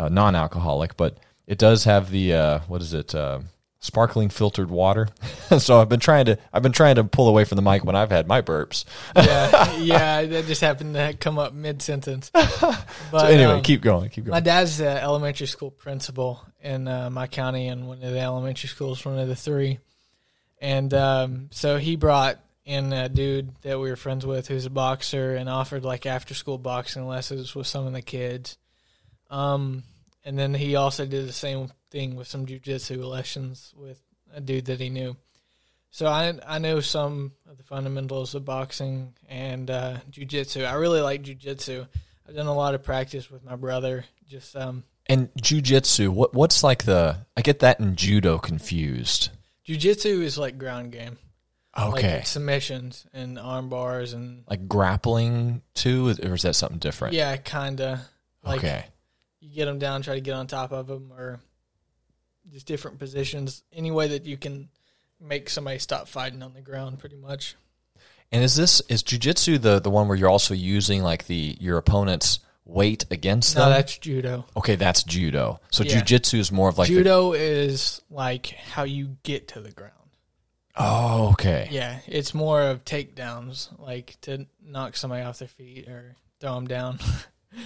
uh, non-alcoholic, but it does have the uh, what is it? Uh, sparkling filtered water. so I've been trying to I've been trying to pull away from the mic when I've had my burps. yeah, yeah, that just happened to come up mid sentence. But So anyway, um, keep going, keep going. My dad's the elementary school principal in uh, my county and one of the elementary schools, one of the three. And um, so he brought in a dude that we were friends with who's a boxer and offered like after school boxing lessons with some of the kids. Um, and then he also did the same thing with some jujitsu lessons with a dude that he knew. So I I know some of the fundamentals of boxing and uh, jujitsu. I really like jujitsu. I've done a lot of practice with my brother. Just um, And jujitsu, what what's like the I get that in judo confused. jujitsu is like ground game, Okay. like submissions and arm bars and Like, grappling too, or is that something different? yeah, kinda. Like okay. You get them down, try to get on top of them, or just different positions. Any way that you can make somebody stop fighting on the ground, pretty much. And is this is jujitsu the the one where you're also using like the your opponent's weight against No, them? No, that's judo. okay, that's judo. So Yeah. jujitsu is more of like the, judo is like how you get to the ground. oh, okay. Yeah, it's more of takedowns, like to knock somebody off their feet or throw them down.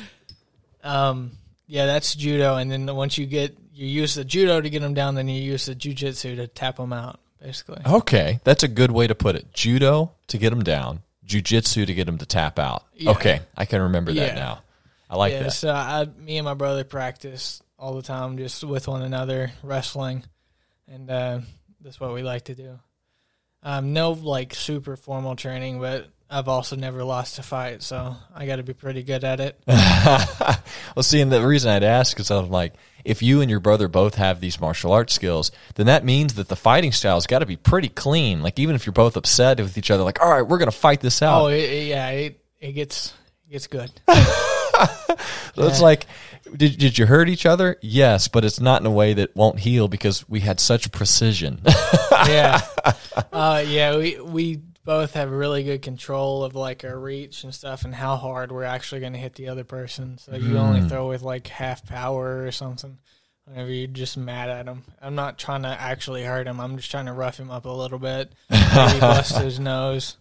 um, yeah, that's judo, and then once you get you use the judo to get them down, then you use the jujitsu to tap them out, basically. Okay, that's a good way to put it. Judo to get them down, jujitsu to get them to tap out. Yeah. Okay, I can remember that Yeah. now. I like yeah, that. so I, me and my brother practice all the time, just with one another, wrestling, and uh, that's what we like to do. Um, no like super formal training, but I've also never lost a fight, so I got to be pretty good at it. well, see, and the reason I'd ask is I'm like, if you and your brother both have these martial arts skills, then that means that the fighting style's got to be pretty clean. Like, even if you're both upset with each other, like, all right, we're going to fight this out. Oh, it, it- yeah, it it gets it gets good. So it's like, did, did you hurt each other? Yes, but it's not in a way that won't heal because we had such precision. yeah, uh, yeah. We we both have really good control of like our reach and stuff, and how hard we're actually going to hit the other person. So you only mm. throw with like half power or something. Whenever you're just mad at him, I'm not trying to actually hurt him. I'm just trying to rough him up a little bit. Maybe bust his nose.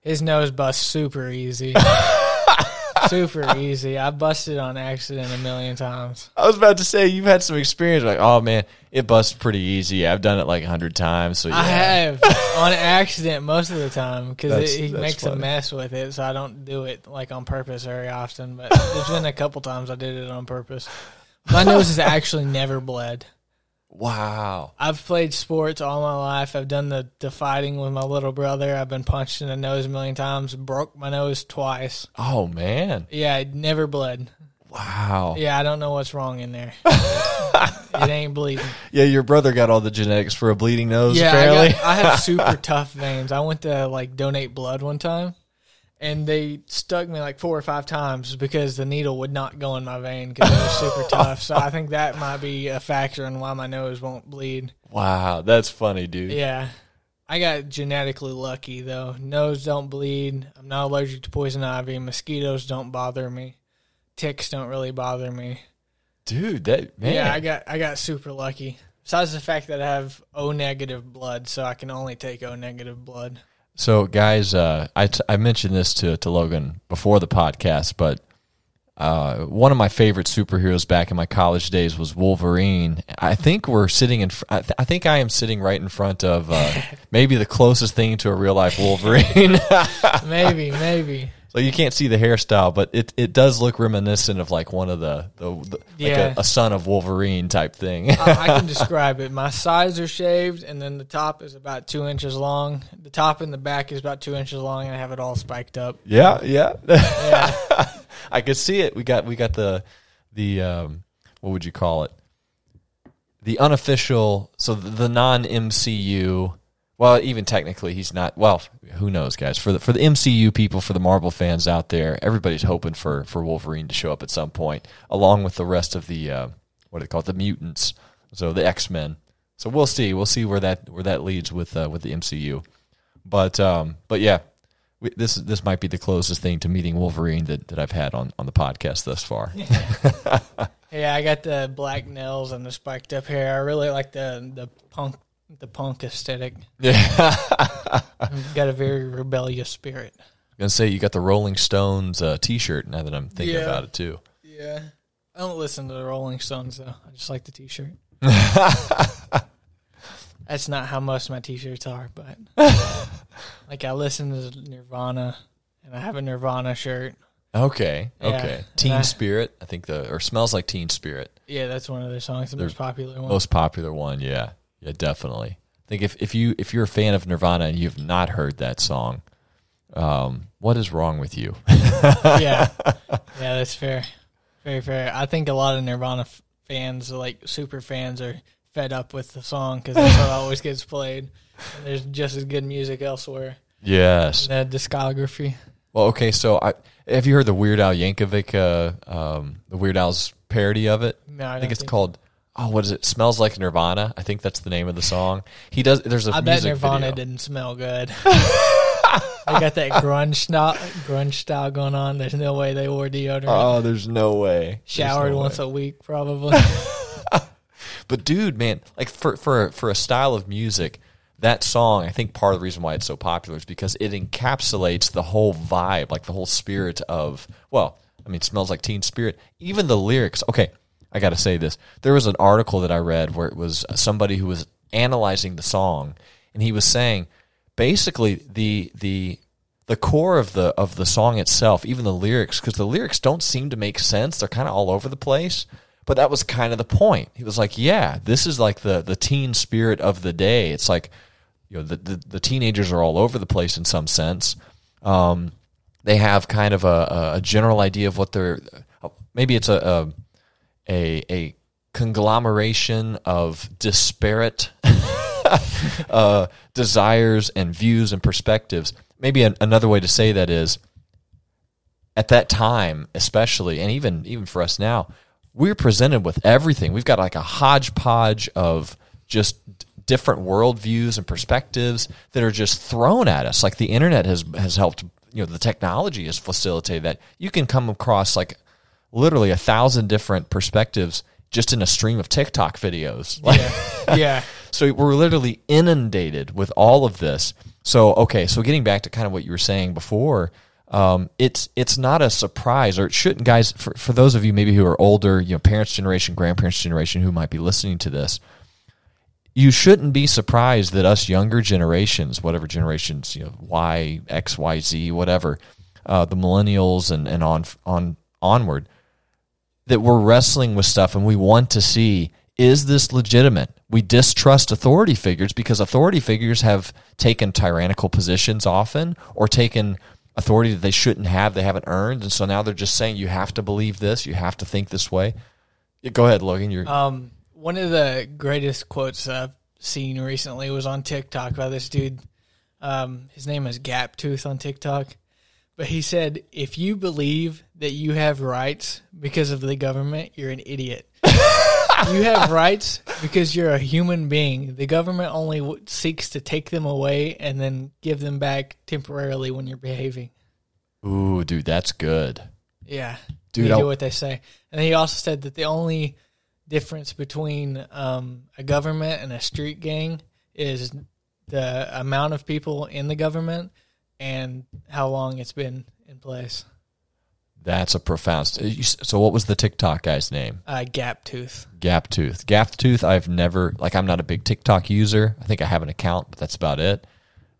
His nose busts super easy. super easy. I busted on accident a million times. I was about to say you've had some experience. Like, oh man, it busts pretty easy. I've done it like a hundred times. So yeah, I have on accident most of the time because he that's makes a mess with it, so I don't do it like on purpose very often. But there's been a couple times I did it on purpose. My nose has actually never bled. Wow. I've played sports all my life. I've done the, the fighting with my little brother. I've been punched in the nose a million times. Broke my nose twice. Oh man, Yeah, it never bled. wow. Yeah, I don't know what's wrong in there. it ain't bleeding. Yeah, your brother got all the genetics for a bleeding nose. Yeah, apparently. I, got, I have super tough veins. I went to like donate blood one time, and they stuck me like four or five times because the needle would not go in my vein because it was super tough. So I think that might be a factor in why my nose won't bleed. wow, that's funny, dude. Yeah, I got genetically lucky though. Nose don't bleed. I'm not allergic to poison ivy. Mosquitoes don't bother me. Ticks don't really bother me. Dude, that man. Yeah, I got I got super lucky. Besides the fact that I have O negative blood, so I can only take O negative blood. So, guys, uh, I, t- I mentioned this to, to Logan before the podcast, but uh, one of my favorite superheroes back in my college days was Wolverine. I think we're sitting in. Fr- I, th- I think I am sitting right in front of uh, maybe the closest thing to a real life Wolverine. Maybe, maybe. So you can't see the hairstyle, but it, it does look reminiscent of like one of the, the, the Yeah. like a, a son of Wolverine type thing. I, I can describe it. My sides are shaved, and then the top is about two inches long. The top and the back is about two inches long, and I have it all spiked up. yeah, yeah. Yeah, I could see it. We got we got the the um, what would you call it? The unofficial, so the, the non MCU Well, even technically, he's not. Well, who knows, guys? For the for the MCU people, for the Marvel fans out there, everybody's hoping for for Wolverine to show up at some point, along with the rest of the uh, what do they call it, the mutants, so the X Men. So we'll see. We'll see where that where that leads with uh, with the MCU. But um, but yeah, we, this this might be the closest thing to meeting Wolverine that, that I've had on on the podcast thus far. Yeah, I got the black nails and the spiked up hair. I really like the the punk the punk aesthetic. yeah, got a very rebellious spirit. I'm gonna say you got the Rolling Stones uh, T-shirt. Now that I'm thinking Yeah. about it too. Yeah. I don't listen to the Rolling Stones though. I just like the T-shirt. That's not how most of my T-shirts are, but like I listen to Nirvana, and I have a Nirvana shirt. Okay, Yeah. okay. Teen I- Spirit, I think the or smells like Teen Spirit, Yeah, that's one of their songs, the most popular one. most popular one. Yeah, yeah, definitely. I think if if you if you're a fan of Nirvana and you've not heard that song, um, what is wrong with you? yeah, yeah, that's fair, very fair. I think a lot of Nirvana f- fans, like super fans, are fed up with the song because that's what always gets played. And there's just as good music elsewhere yes. in the discography. Well, okay. So, I have you heard the Weird Al Yankovic, uh, um, the Weird Al's parody of it? No, I, I think it's called. Oh, what is it? Smells like Nirvana. I think that's the name of the song. He does. There's a I bet Nirvana video. didn't smell good. they got that grunge style, grunge style going on. There's no way they wore deodorant. Oh, there's no way. Showered no once way. a week, probably. But dude, man, like for for for a style of music, that song, I think part of the reason why it's so popular is because it encapsulates the whole vibe, like the whole spirit of well, I mean, it smells like teen spirit. Even the lyrics. Okay, I got to say this. There was an article that I read where it was somebody who was analyzing the song, and he was saying basically the the the core of the of the song itself, even the lyrics, because the lyrics don't seem to make sense. They're kind of all over the place. But that was kind of the point. He was like, "Yeah, this is like the the teen spirit of the day. It's like, you know, the the, the teenagers are all over the place in some sense. Um, they have kind of a, a general idea of what they're. Maybe it's a a a, a conglomeration of disparate uh, desires and views and perspectives. Maybe an, another way to say that is at that time, especially, and even even for us now, we're presented with everything. We've got like a hodgepodge of just different worldviews and perspectives that are just thrown at us. Like the internet has has helped. You know, the technology has facilitated that. You can come across like literally a thousand different perspectives just in a stream of TikTok videos. Yeah, yeah. so we're literally inundated with all of this. So okay, so getting back to kind of what you were saying before, um, it's it's not a surprise, or it shouldn't, guys. For for those of you maybe who are older, you know, parents' generation, grandparents' generation, who might be listening to this, you shouldn't be surprised that us younger generations, whatever generations, you know, Y, X, Y, Z, whatever, uh, the millennials and and on on onward, that we're wrestling with stuff and we want to see is this legitimate? We distrust authority figures because authority figures have taken tyrannical positions often or taken authority that they shouldn't have, they haven't earned. And so now they're just saying you have to believe this, you have to think this way. Yeah, Go ahead, Logan. You're Um, one of the greatest quotes I've seen recently was on TikTok by this dude. Um, his name is Gap Tooth on TikTok. But he said, if you believe that you have rights because of the government, you're an idiot. you have rights because you're a human being. The government only w- seeks to take them away and then give them back temporarily when you're behaving. Ooh, dude, that's good. Yeah, Dude, you do what they say. And he also said that the only difference between um, a government and a street gang is the amount of people in the government and how long it's been in place. That's a profound. st- you s- So, what was the TikTok guy's name? Uh, gap tooth. Gap Tooth. Gap Tooth. I've never like. I'm not a big TikTok user. I think I have an account, but that's about it.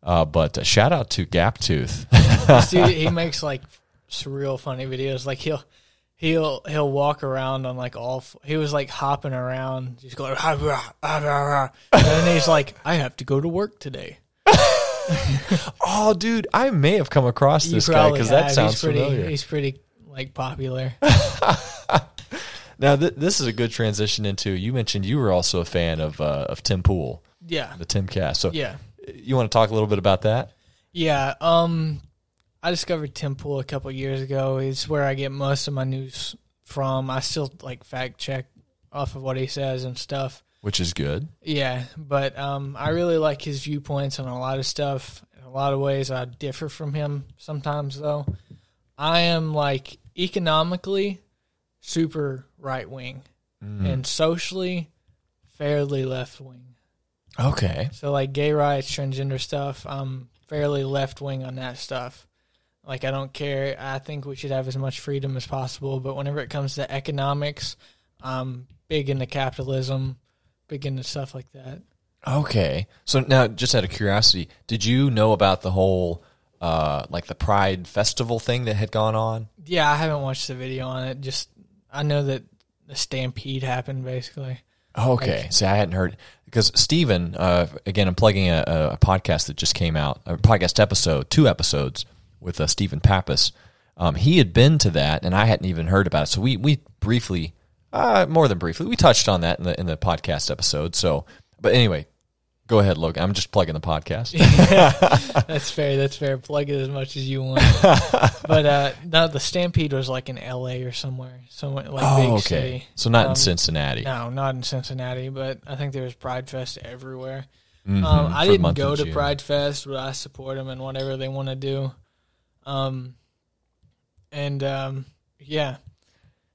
Uh, but uh, shout out to Gap Tooth. Dude, he makes like surreal funny videos. Like he'll he'll he'll walk around on like all. f- He was like hopping around, just going, "Ah, rah, ah, rah, rah." and then he's like, "I have to go to work today." oh, dude, I may have come across You this guy because that sounds he's pretty, familiar. He's pretty like popular. Now, th- this is a good transition into. You mentioned you were also a fan of uh, of Tim Pool, Yeah, the Timcast. So, yeah. You want to talk a little bit about that? Yeah. Um, I discovered Tim Pool a couple years ago. It's where I get most of my news from. I still like fact check off of what he says and stuff. Which is good. Yeah, but um, I really like his viewpoints on a lot of stuff. In a lot of ways, I differ from him sometimes, though. I am like economically super right wing and socially fairly left wing. Okay. So like gay rights, transgender stuff, I'm fairly left wing on that stuff. Like I don't care. I think we should have as much freedom as possible, but whenever it comes to economics, I'm big into capitalism, big into stuff like that. Okay. So now, just out of curiosity, did you know about the whole, uh, like the Pride Festival thing that had gone on? Yeah, I haven't watched the video on it. Just I know that the stampede happened basically. Okay. See, I hadn't heard because Stephen, uh, again, I'm plugging a, a- a podcast that just came out, a podcast episode, two episodes with uh, Stephen Pappas. Um, he had been to that, and I hadn't even heard about it. So we we briefly, uh, more than briefly, we touched on that in the in the podcast episode. So, but anyway, go ahead, Logan. I'm just plugging the podcast. That's fair. That's fair. Plug it as much as you want. but uh, no, the stampede was like in L.A. or somewhere, somewhere like big oh, okay. city. So not in Um, Cincinnati. No, not in Cincinnati, but I think there was Pride Fest everywhere. Mhm, Um, I didn't go to June. Pride Fest, but I support them and whatever they want to do. Um, and um, yeah,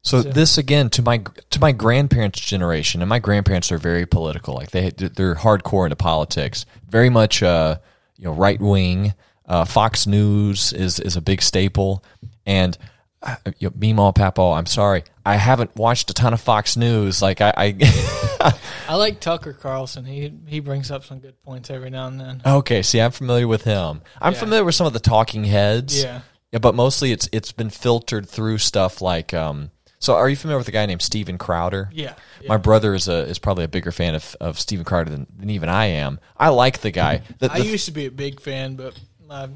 So So- this again to my to my grandparents' generation, and my grandparents are very political. Like they they're hardcore into politics, very much uh, you know right wing. Uh, Fox News is is a big staple, and uh, you know, Meemaw Papaw, I'm sorry, I haven't watched a ton of Fox News. Like I, I I like Tucker Carlson. He he brings up some good points every now and then. okay, see, I'm familiar with him. I'm Yeah. familiar with some of the talking heads. Yeah, Yeah, but mostly it's it's been filtered through stuff like um. So, are you familiar with a guy named Steven Crowder? yeah, yeah. My brother is a is probably a bigger fan of, of Steven Crowder than, than even I am. I like the guy. The, I used to be a big fan, but my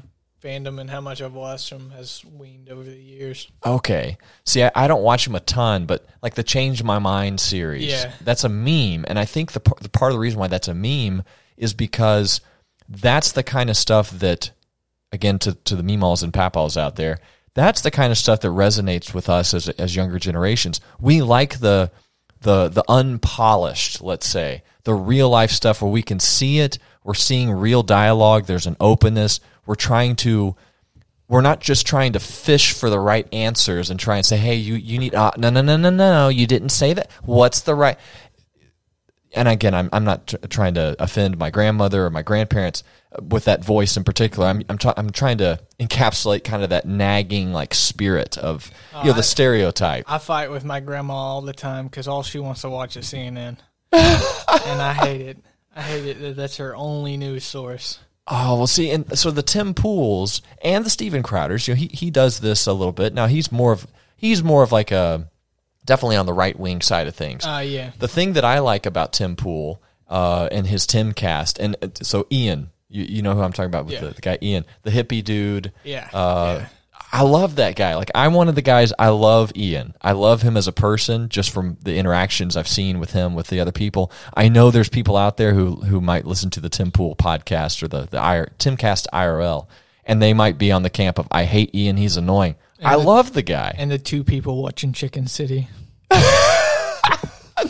fandom and how much I've watched him has weaned over the years. okay. See, I, I don't watch him a ton, but like the Change My Mind series, Yeah. that's a meme, and I think the the part of the reason why that's a meme is because that's the kind of stuff that, again, to to the memalls and papals out there, that's the kind of stuff that resonates with us as as younger generations. We like the the the unpolished, let's say, the real life stuff where we can see it. We're seeing real dialogue. There's an openness. We're trying to. We're not just trying to fish for the right answers and try and say, "Hey, you you need uh, no no no no no you didn't say that. What's the right?" And again, I'm I'm not tr- trying to offend my grandmother or my grandparents uh, with that voice in particular. I'm I'm, try- I'm trying to encapsulate kind of that nagging like spirit of you know the I- stereotype. I fight with my grandma all the time because all she wants to watch is CNN, and I hate it. I hate it. that That's her only news source. Oh well, see, and so the Tim Pools and the Steven Crowders, you know, he he does this a little bit. Now he's more of he's more of like a definitely on the right wing side of things. Uh, yeah, the thing that I like about Tim Pool uh, and his Timcast, and uh, so Ian, you, you know who I'm talking about with Yeah. the, the guy Ian, the hippie dude. yeah, Uh, yeah. I love that guy. Like I'm one of the guys. I love Ian. I love him as a person, just from the interactions I've seen with him with the other people. I know there's people out there who who might listen to the Tim Pool podcast or the the IR, Timcast IRL, and they might be on the camp of I hate Ian. He's annoying. I the- love the guy. And the two people watching Chicken City.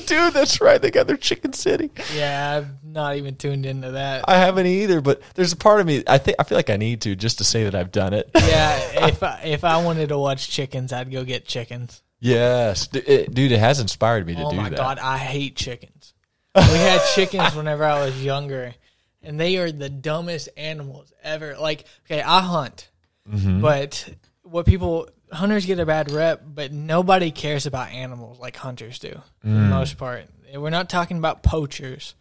Dude, that's right. They got their Chicken City. Yeah, I've not even tuned into that. I haven't either, but there's a part of me. I think I feel like I need to just to say that I've done it. yeah, if I, if I wanted to watch chickens, I'd go get chickens. yes, it- dude, it has inspired me to oh do my that. god, I hate chickens. We had chickens whenever I was younger, and they are the dumbest animals ever. Like, okay, I hunt, Mm-hmm. but what people hunters get a bad rep, but nobody cares about animals like hunters do for Mm. the most part. We're not talking about poachers,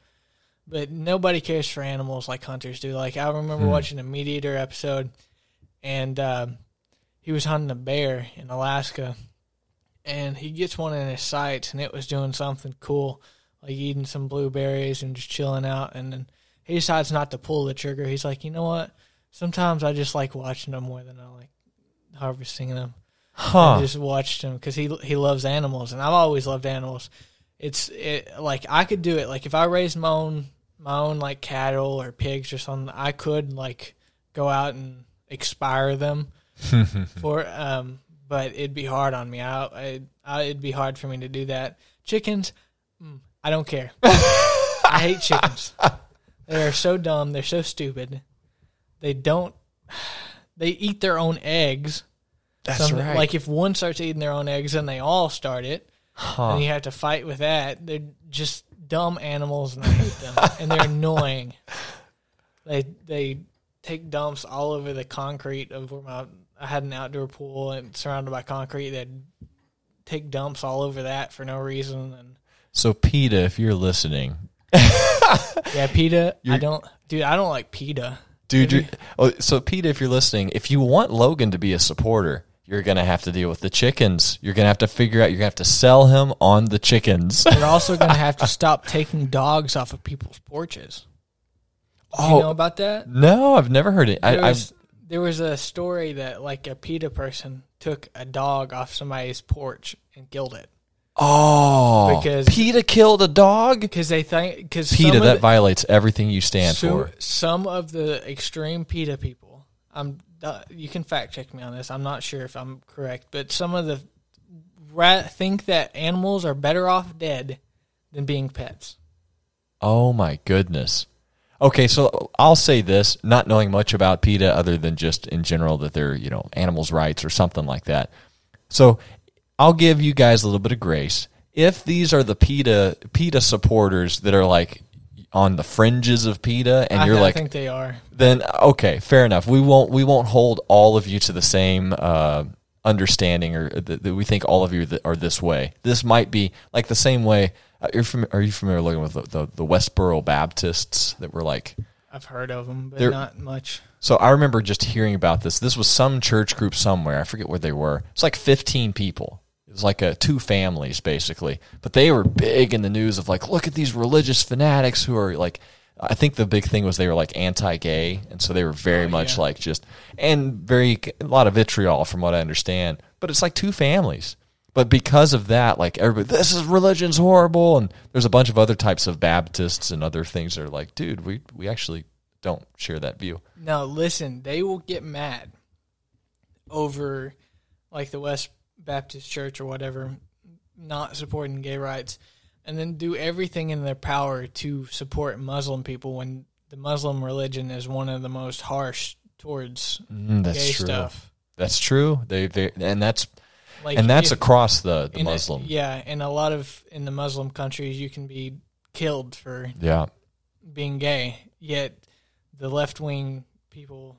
but nobody cares for animals like hunters do. Like I remember Mm. watching a MeatEater episode, and um, he was hunting a bear in Alaska, and he gets one in his sights, and it was doing something cool, like eating some blueberries and just chilling out, and then he decides not to pull the trigger. He's like, you know what? Sometimes I just like watching them more than I like harvesting them. I just watched him because he he loves animals, and I've always loved animals. It's it like I could do it. Like if I raised my own my own like cattle or pigs or something, I could like go out and expire them for um but it'd be hard on me. I, I, I it'd be hard for me to do that. Chickens, mm, I don't care. I hate chickens. They are so dumb. They're so stupid. They don't. They eat their own eggs. That's Some- right. Like if one starts eating their own eggs, then they all start it, huh. and you have to fight with that. They're just dumb animals, and I hate them. and they're annoying. They they take dumps all over the concrete of where my I had an outdoor pool and surrounded by concrete. They'd take dumps all over that for no reason. And so PETA, if you're listening, yeah, PETA. I You're- don't, dude. I don't like PETA. Dude. You're, oh, so PETA, if you're listening, if you want Logan to be a supporter, you're gonna have to deal with the chickens. You're gonna have to figure out. You're gonna have to sell him on the chickens. You're also going to have to stop taking dogs off of people's porches. Do you Oh. know about that? no, I've never heard it. There I've was, there was a story that like a PETA person took a dog off somebody's porch and killed it oh Because- PETA killed a dog. because they think because PETA, that violates everything you stand so, for. some of the extreme PETA people. I'm uh, you can fact check me on this. I'm not sure if I'm correct, but some of the ra- think that animals are better off dead than being pets. Oh my goodness. Okay, so I'll say this, not knowing much about PETA other than just in general that they're, you know, animals' rights or something like that. So I'll give you guys a little bit of grace. If these are the PETA PETA supporters that are like on the fringes of PETA and I, you're like, I think they are. then okay, fair enough. We won't we won't hold all of you to the same uh, understanding or that, that we think all of you are this way. This might be like the same way. Uh, you're fami- are you familiar looking with the, the, the Westboro Baptists that were like? I've heard of them, but not much. So I remember just hearing about this. This was some church group somewhere. I forget where they were. It's like 15 people. Was like a two families basically, but they were big in the news of like, look at these religious fanatics who are like. I think the big thing was they were like anti-gay, and so they were very Oh, much yeah. like just and very a lot of vitriol from what I understand. But it's like two families. But because of that, like everybody, this is religion's horrible, and there's a bunch of other types of Baptists and other things that are like, dude, we we actually don't share that view. No, listen, they will get mad over like the West Baptist Church or whatever not supporting gay rights and then do everything in their power to support Muslim people when the Muslim religion is one of the most harsh towards Mm, gay true. stuff. That's true. They they and that's Like and that's if- across the the in a- Muslim. yeah, in a lot of in the Muslim countries you can be killed for yeah. being gay, yet the left wing people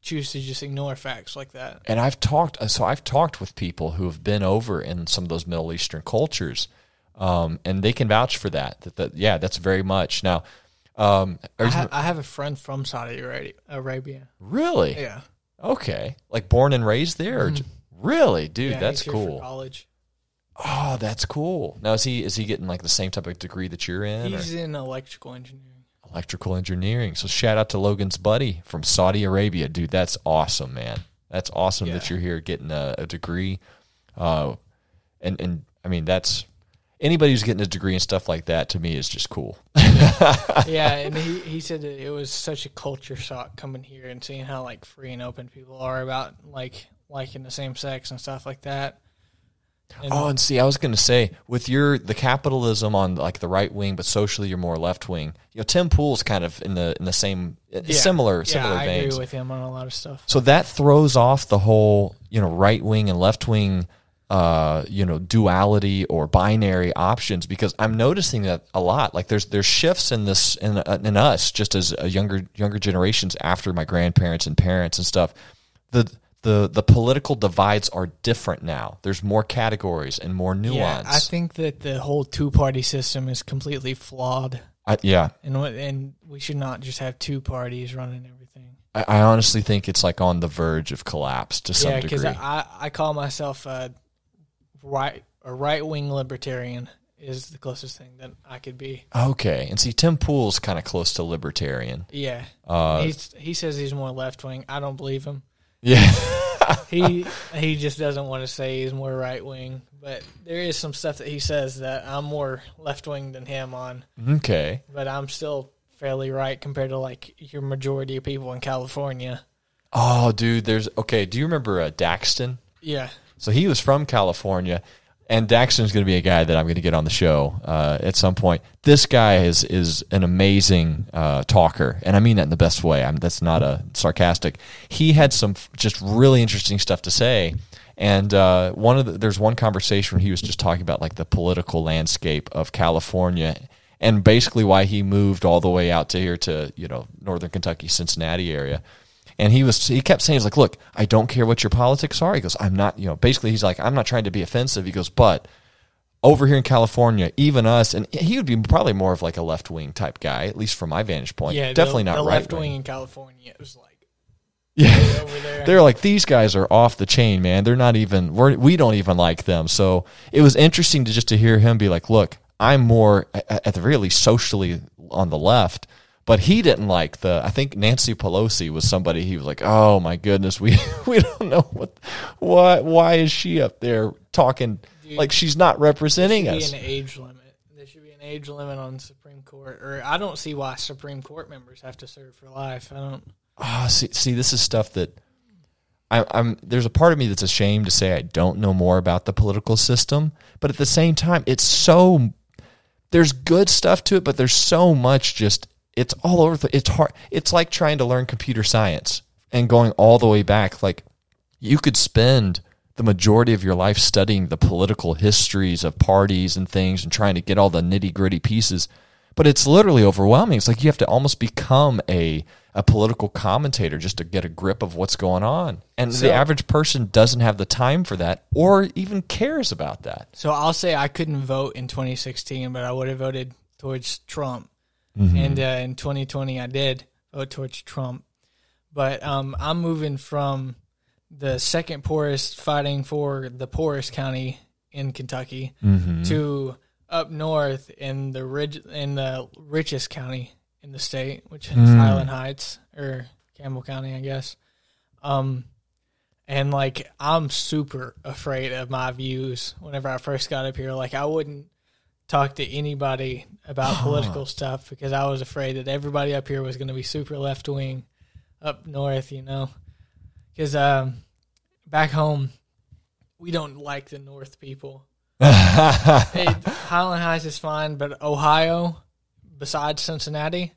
choose to just ignore facts like that. And I've talked so I've talked with people who have been over in some of those Middle Eastern cultures, um, and they can vouch for that. That, that yeah, that's very much now. Um, I, ha- I have a friend from Saudi Arabia. Arabia. really Yeah, okay? Like born and raised there? Or j- Really, dude, Mm-hmm. yeah that's he's here for cool. college. Oh, that's cool. Now is he is he getting like the same type of degree that you're in? or He's in electrical engineering. Electrical engineering. So shout out to Logan's buddy from Saudi Arabia, dude. That's awesome, man. That's awesome that you're here getting a, a degree. Uh, and and I mean that's anybody who's getting a degree and stuff like that to me is just cool. yeah, and he, he said that it was such a culture shock coming here and seeing how like free and open people are about like liking the same sex and stuff like that. And Oh, and see, I was going to say with your the capitalism on like the right wing, but socially you're more left wing. You know, Tim Pool's kind of in the in the same yeah, similar yeah, similar I veins. agree with him on a lot of stuff. So that throws off the whole, you know, right wing and left wing, uh, you know, duality or binary options because I'm noticing that a lot. Like there's there's shifts in this in uh, in us just as a younger younger generations after my grandparents and parents and stuff. The the the political divides are different now. There's more categories and more nuance. Yeah, I think that the whole two party system is completely flawed, I, yeah, and and we should not just have two parties running everything. I, I honestly think it's like on the verge of collapse to some yeah, because degree. I, I call myself a right a right wing libertarian is the closest thing that I could be. okay, and see, Tim Pool's kind of close to libertarian. Yeah, Uh, he's he says he's more left wing. I don't believe him. Yeah. He he just doesn't want to say he's more right wing. But there is some stuff that he says that I'm more left wing than him on. Okay. But I'm still fairly right compared to like your majority of people in California. Oh, dude, there's okay. Do you remember uh, Daxton? Yeah. So he was from California, and Daxton's going to be a guy that I'm going to get on the show uh, at some point. This guy is is an amazing uh, talker, and I mean that in the best way. I'm, that's not a sarcastic. He had some f- just really interesting stuff to say, and uh, one of the, there's one conversation where he was just talking about like the political landscape of California. And basically, why he moved all the way out to here to you know northern Kentucky, Cincinnati area, and he was he kept saying he's like, look, I don't care what your politics are. He goes, I'm not, you know, basically he's like, I'm not trying to be offensive. He goes, but over here in California, even us, and he would be probably more of like a left wing type guy, at least from my vantage point. Yeah. definitely the, not the right left wing in California. It was like Yeah. They're like these guys are off the chain, man. They're not even we're, we don't even like them. So it was interesting to just to hear him be like, "Look, I'm more at at the very least socially on the left." But he didn't like the. I think Nancy Pelosi was somebody he was like, "Oh my goodness, we we don't know what why why is she up there talking Dude, like she's not representing should us?" be an age limit. There should be an age limit on Supreme Court, or I don't see why Supreme Court members have to serve for life. I don't. Ah, see, see, this is stuff that I, I'm. There's a part of me that's ashamed to say I don't know more about the political system, but at the same time, it's so. There's good stuff to it, but there's so much just. It's all over. The, it's hard. It's like trying to learn computer science and going all the way back. Like you could spend the majority of your life studying the political histories of parties and things and trying to get all the nitty gritty pieces. But it's literally overwhelming. It's like you have to almost become a, a political commentator just to get a grip of what's going on. And So- the average person doesn't have the time for that or even cares about that. So I'll say I couldn't vote in 2016, but I would have voted towards Trump. Mm-hmm. And uh, in 2020, I did vote towards Trump. But um, I'm moving from the second poorest, fighting for the poorest county in Kentucky, Mm-hmm. to up north in the rich in the richest county in the state, which is Mm. Highland Heights or Campbell County, I guess. Um, and like I'm super afraid of my views. Whenever I first got up here, like I wouldn't talk to anybody about political stuff because I was afraid that everybody up here was going to be super left wing up north. You know, because um, back home we don't like the North people. hey, Highland Heights is fine, but Ohio, besides Cincinnati,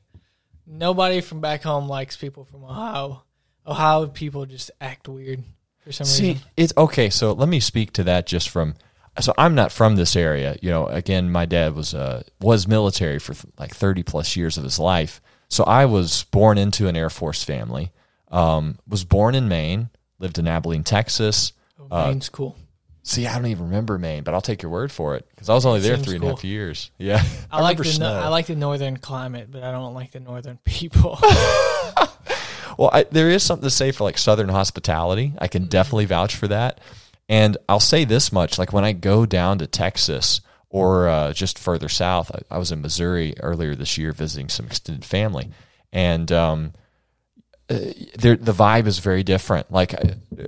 nobody from back home likes people from Ohio. Ohio people just act weird for some See, reason. it's okay. So let me speak to that just from. So I'm not from this area. You know, again, my dad was uh, was military for like 30 plus years of his life. So I was born into an Air Force family. Um, was born in Maine. Lived in Abilene, Texas. Oh, Maine's cool. See, I don't even remember Maine, but I'll take your word for it because I was only there Seems three and a half cool. years. Yeah, I, like the no, snow. I like the northern climate, but I don't like the northern people. Well, I, there is something to say for like Southern hospitality. I can definitely vouch for that. And I'll say this much: like when I go down to Texas or uh, just further south, I, I was in Missouri earlier this year visiting some extended family, and um, uh, the vibe is very different. Like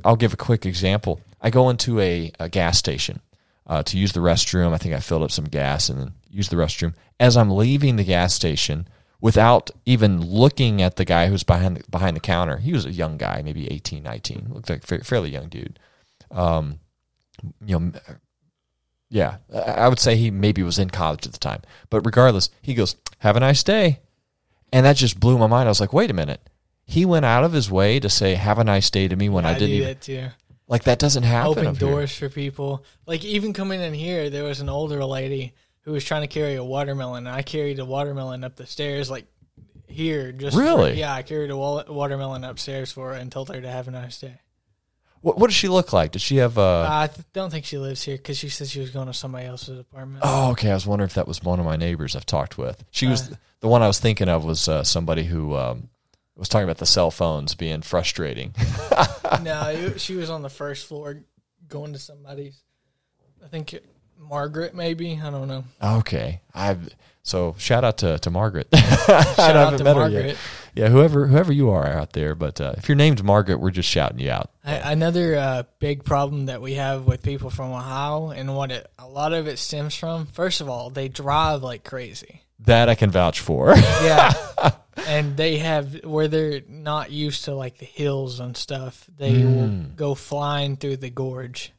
I'll give a quick example. I go into a, a gas station uh, to use the restroom. I think I filled up some gas and then used the restroom. As I'm leaving the gas station, without even looking at the guy who's behind the, behind the counter, he was a young guy, maybe 18, 19, looked like a fa- fairly young dude. Um, you know, yeah, I I would say he maybe was in college at the time, but regardless, he goes, "Have a nice day," and that just blew my mind. I was like, "Wait a minute." He went out of his way to say "Have a nice day" to me when I I didn't do even that too. like that. Doesn't happen. Open up here. doors for people. Like even coming in here, there was an older lady who was trying to carry a watermelon, and I carried a watermelon up the stairs, like here. Just for- Really? yeah, I carried a watermelon upstairs for her and told her to have a nice day. What, what does she look like? Does she have uh I don't think she lives here because she said she was going to somebody else's apartment. Oh, okay. I was wondering if that was one of my neighbors I've talked with. She was Uh. the one I was thinking of was uh, somebody who um, was talking about the cell phones being frustrating. no, she was on the first floor going to somebody's. I think Margaret, maybe. I don't know. okay, I've so shout out to to Margaret. Shout out to Margaret. Yeah, whoever whoever you are out there, but uh, if your name's Margaret, we're just shouting you out. I, another uh, big problem that we have with people from Ohio, and what it, a lot of it stems from. First of all, they drive like crazy. That I can vouch for. Yeah. and they have where they're not used to like the hills and stuff. They will go flying through the gorge.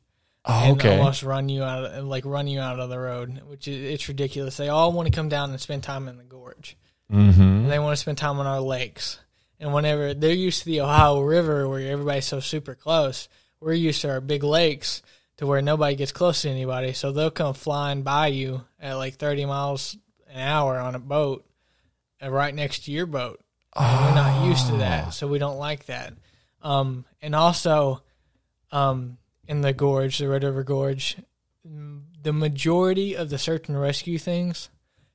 Oh, and okay. almost run you out, of, like run you out of the road, which is it's ridiculous. They all want to come down and spend time in the gorge. Mm-hmm. And they want to spend time on our lakes. And whenever they're used to the Ohio River, where everybody's so super close, we're used to our big lakes to where nobody gets close to anybody. So they'll come flying by you at like 30 miles an hour on a boat, and right next to your boat. And we're not used to that, so we don't like that. Um, and also, um, in the gorge, the Red River Gorge, the majority of the search and rescue things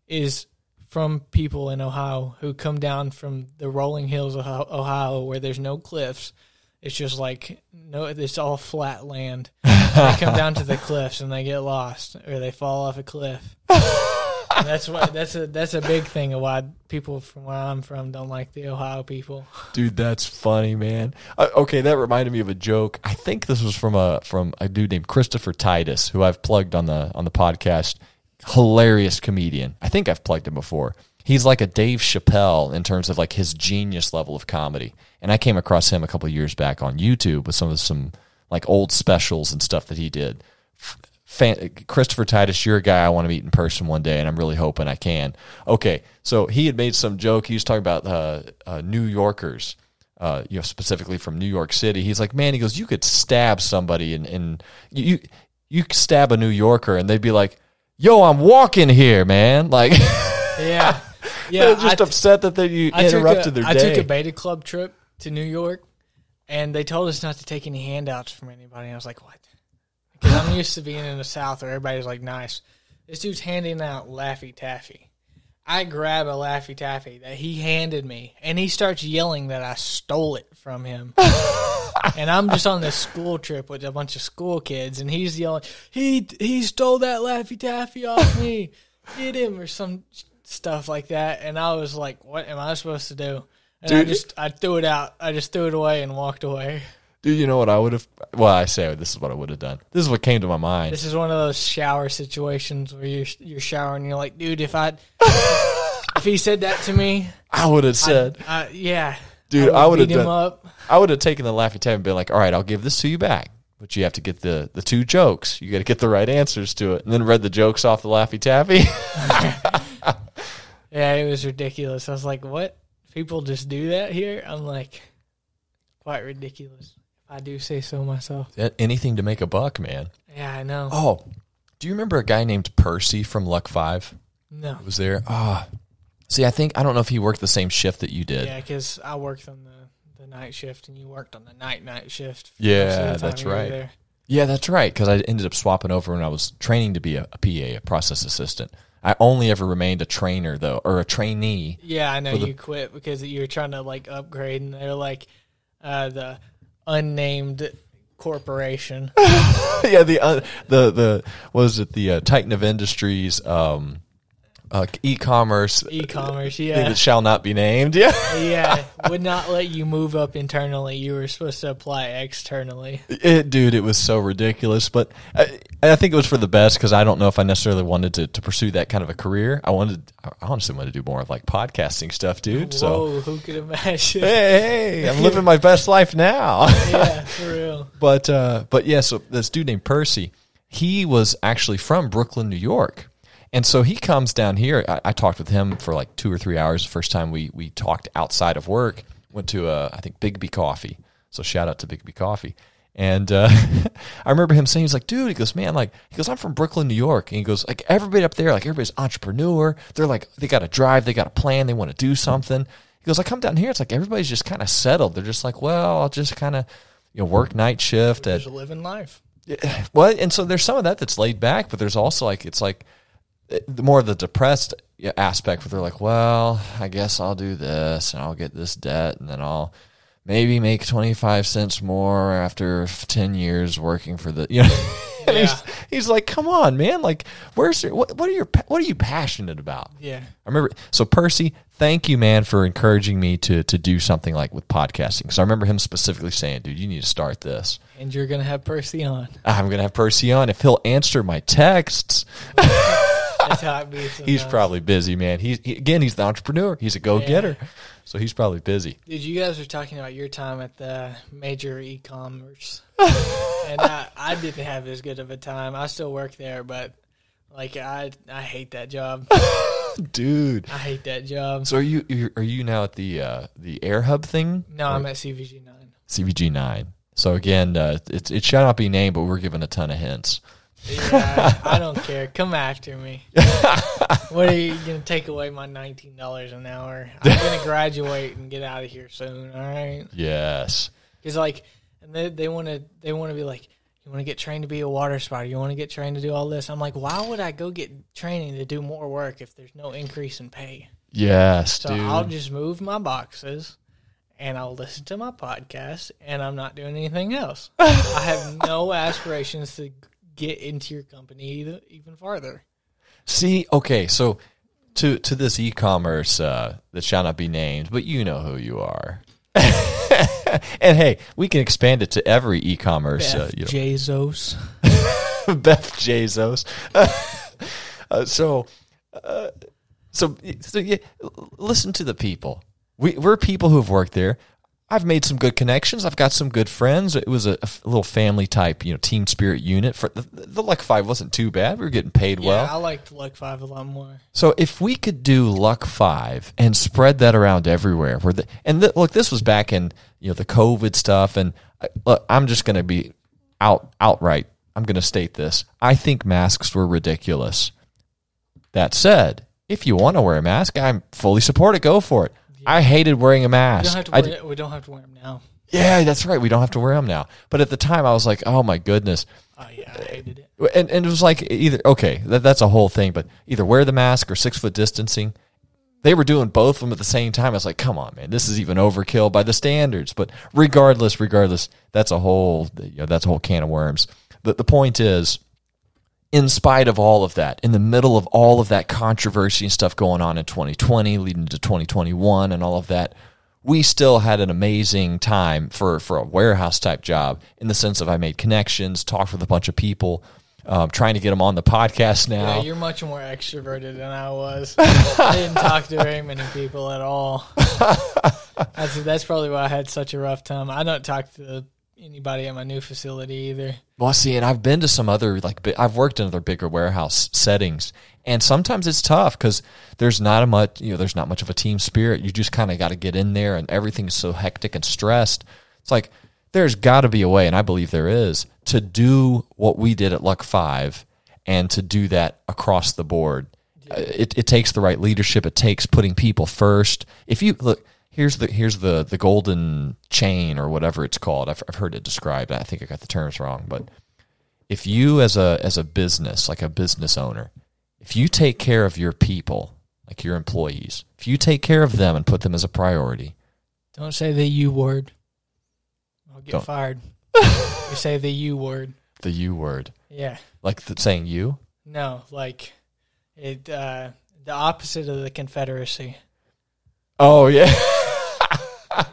is from people in Ohio who come down from the rolling hills of Ohio- Ohio where there's no cliffs. It's just like no, it's all flat land. they come down to the cliffs and they get lost or they fall off a cliff. That's why that's a that's a big thing of why people from where I'm from don't like the Ohio people. Dude, that's funny, man. Uh, okay, that reminded me of a joke. I think this was from a from a dude named Christopher Titus, who I've plugged on the on the podcast. Hilarious comedian. I think I've plugged him before. He's like a Dave Chappelle in terms of like his genius level of comedy. And I came across him a couple years back on YouTube with some of some like old specials and stuff that he did. Fan, Christopher Titus, you're a guy I want to meet in person one day, and I'm really hoping I can. Okay, so he had made some joke. He was talking about uh, uh, New Yorkers, uh, you know, specifically from New York City. He's like, man, he goes, you could stab somebody, and, and you you stab a New Yorker, and they'd be like, yo, I'm walking here, man. Like, Yeah, they're yeah. just I- upset that they, you I interrupted a, their I day. I took a beta club trip to New York, and they told us not to take any handouts from anybody. I was like, what? Because I'm used to being in the South where everybody's like nice. This dude's handing out Laffy Taffy. I grab a Laffy Taffy that he handed me, and he starts yelling that I stole it from him. and I'm just on this school trip with a bunch of school kids, and he's yelling, "He he stole that Laffy Taffy off me! Get him!" or some stuff like that. And I was like, "What am I supposed to do?" And I just I threw it out. I just threw it away and walked away. Dude, you know what I would have? Well, I say this is what I would have done. This is what came to my mind. This is one of those shower situations where you're you're showering. And you're like, dude, if I if he said that to me, I would have said, uh, yeah, Dude, I would him done- up. I would have taken the Laffy Taffy and been like, all right, I'll give this to you back. But you have to get the, the two jokes. You got to get the right answers to it. And then read the jokes off the Laffy Taffy. Yeah, it was ridiculous. I was like, what? People just do that here? I'm like, quite ridiculous. I do say so myself. Anything to make a buck, man. Yeah, I know. Oh, do you remember a guy named Percy from Luck 5 No. was there? Ah. See, I think, I don't know if he worked the same shift that you did. Yeah, because I worked on the, the night shift and you worked on the night night shift. Yeah, most of the time that's you were right. there. Yeah, that's right. Because I ended up swapping over when I was training to be a, a PA, a process assistant. I only ever remained a trainer though, or a trainee. Yeah, I know you quit because you were trying to like upgrade, and they're like uh, the unnamed corporation. yeah, the uh, the the what was it the uh, Titan of Industries um, uh, e-commerce e-commerce. Yeah, that shall not be named. Yeah, yeah, would not let you move up internally. You were supposed to apply externally. it, dude, it was so ridiculous. But I, I think it was for the best because I don't know if I necessarily wanted to, to pursue that kind of a career. I wanted, I honestly wanted to do more of like podcasting stuff, dude. So who could imagine? hey, hey, I'm living my best life now. yeah, for real. But uh, but yeah, so this dude named Percy, he was actually from Brooklyn, New York, and so he comes down here. I, I talked with him for like two or three hours. The first time we we talked outside of work, went to a, I think Biggby Coffee. So shout out to Biggby Coffee. And uh, I remember him saying, he's like, dude, he goes, man, like, he goes, I'm from Brooklyn, New York. And he goes, like, everybody up there, like, everybody's entrepreneur. They're like, they got to drive, they got a plan, they want to do something. He goes, I come down here, it's like everybody's just kind of settled. They're just like, well, I'll just kind of, you know, work night shift at Just living life. yeah, well, and so there's some of that that's laid back, but there's also like it's like the more of the depressed aspect where they're like, well, I guess I'll do this and I'll get this debt and then I'll maybe make 25 cents more after 10 years working for the you know and Yeah. he's like come on man like where's your, what, what are your what are you passionate about Yeah. I remember. So Percy, thank you, man, for encouraging me to to do something like with podcasting. Because I remember him specifically saying, "Dude, you need to start this." And you're gonna have Percy on. I'm gonna have Percy on if he'll answer my texts. That's how it be. He's probably busy, man. He's he, again, he's the entrepreneur. He's a go getter, so he's probably busy. Dude, you guys were talking about your time at the major e-commerce, and I, I didn't have as good of a time. I still work there, but like I I hate that job. Dude, I hate that job. so are you you're- you now at the uh, the Air Hub thing? No, I'm at CVG nine. CVG nine. So again, uh, it it shall not be named, but we're given a ton of hints. Yeah, I don't care. Come after me. what are you gonna take away my nineteen dollars an hour? I'm gonna graduate and get out of here soon. All right. Yes. Because like, and they they want to they want to be like, you want to get trained to be a water spotter. You want to get trained to do all this. I'm like, why would I go get training to do more work if there's no increase in pay? Yes, So dude. I'll just move my boxes. And I'll listen to my podcast, and I'm not doing anything else. I have no aspirations to get into your company even farther. See, okay, so to to this e-commerce uh, that shall not be named, but you know who you are. and hey, we can expand it to every e-commerce. Uh, you know. Beth Jezos. uh, so, uh, so, so yeah, listen to the people. We, we're people who have worked there. I've made some good connections. I've got some good friends. It was a little family type, you know, team spirit unit. For the, the Luck Five wasn't too bad. We were getting paid Yeah, well. I liked Luck Five a lot more. So if we could do Luck Five and spread that around everywhere, where the and th- look, this was back in you know the COVID stuff, and I, look, I'm just going to be out outright. I'm going to state this: I think masks were ridiculous. That said, if you want to wear a mask, I'm fully support it. Go for it. I hated wearing a We mask. don't have to I we don't have to wear them now. yeah, that's right. We don't have to wear them now. But at the time, I was like, oh my goodness. Oh yeah, I hated it. And, and it was like either okay, that, that's a whole thing, but either wear the mask or six foot distancing. They were doing both of them at the same time. I was like, come on, man, this is even overkill by the standards. But regardless, regardless, that's a whole you know, that's a whole can of worms. The the point is, in spite of all of that, in the middle of all of that controversy and stuff going on in 2020, leading to 2021, and all of that, we still had an amazing time for for a warehouse type job in the sense of I made connections, talked with a bunch of people, um, trying to get them on the podcast now. Yeah, you're much more extroverted than I was. I didn't talk to very many people at all. That's that's probably why I had such a rough time. I don't talk to anybody at my new facility either. Well, see, and I've been to some other like I've worked in other bigger warehouse settings, and sometimes it's tough because there's not a much you know there's not much of a team spirit. You just kind of got to get in there, and everything's so hectic and stressed. It's like there's got to be a way, and I believe there is, to do what we did at Luck Five, and to do that across the board. Uh, It, it takes the right leadership. It takes putting people first. If you look, here's the here's the the golden chain or whatever it's called. I've, I've heard it described. I think I got the terms wrong, but if you as a as a business, like a business owner, if you take care of your people, like your employees, if you take care of them and put them as a priority, Don't say the U word. I'll get Don't. fired. you say the U word. the U word, Yeah. like the, saying you. No, like it uh the opposite of the Confederacy. Oh yeah.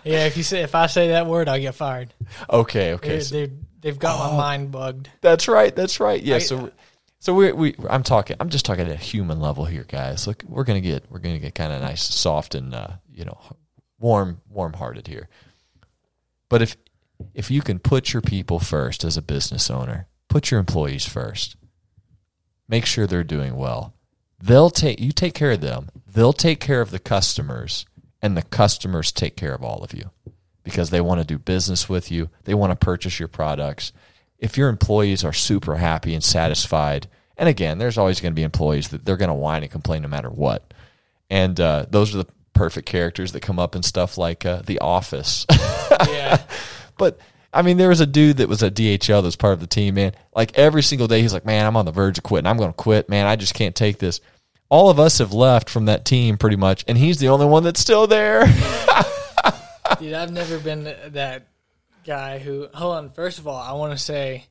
Yeah, if you say if I say that word, I'll get fired. okay. Okay. They're, So they're, they've got Oh. my mind bugged. that's right. That's right. Yeah. I- so. So we we I'm talking I'm just talking at a human level here, guys. Look, we're gonna get we're gonna get kind of nice, soft, and uh, you know, warm warm hearted here. But if if you can put your people first as a business owner, put your employees first. Make sure they're doing well. They'll take you take care of them. They'll take care of the customers and the customers take care of all of you because they want to do business with you. They want to purchase your products. If your employees are super happy and satisfied, and again, there's always going to be employees that they're going to whine and complain no matter what. And uh, those are the perfect characters that come up in stuff like uh, The Office. Yeah. But I mean, there was a dude that was at DHL that was part of the team, man. Like every single day, he's like, "Man, I'm on the verge of quitting. I'm going to quit, man. I just can't take this." All of us have left from that team pretty much, and he's the only one that's still there. Dude, I've never been that guy who. Hold on. First of all, I want to say,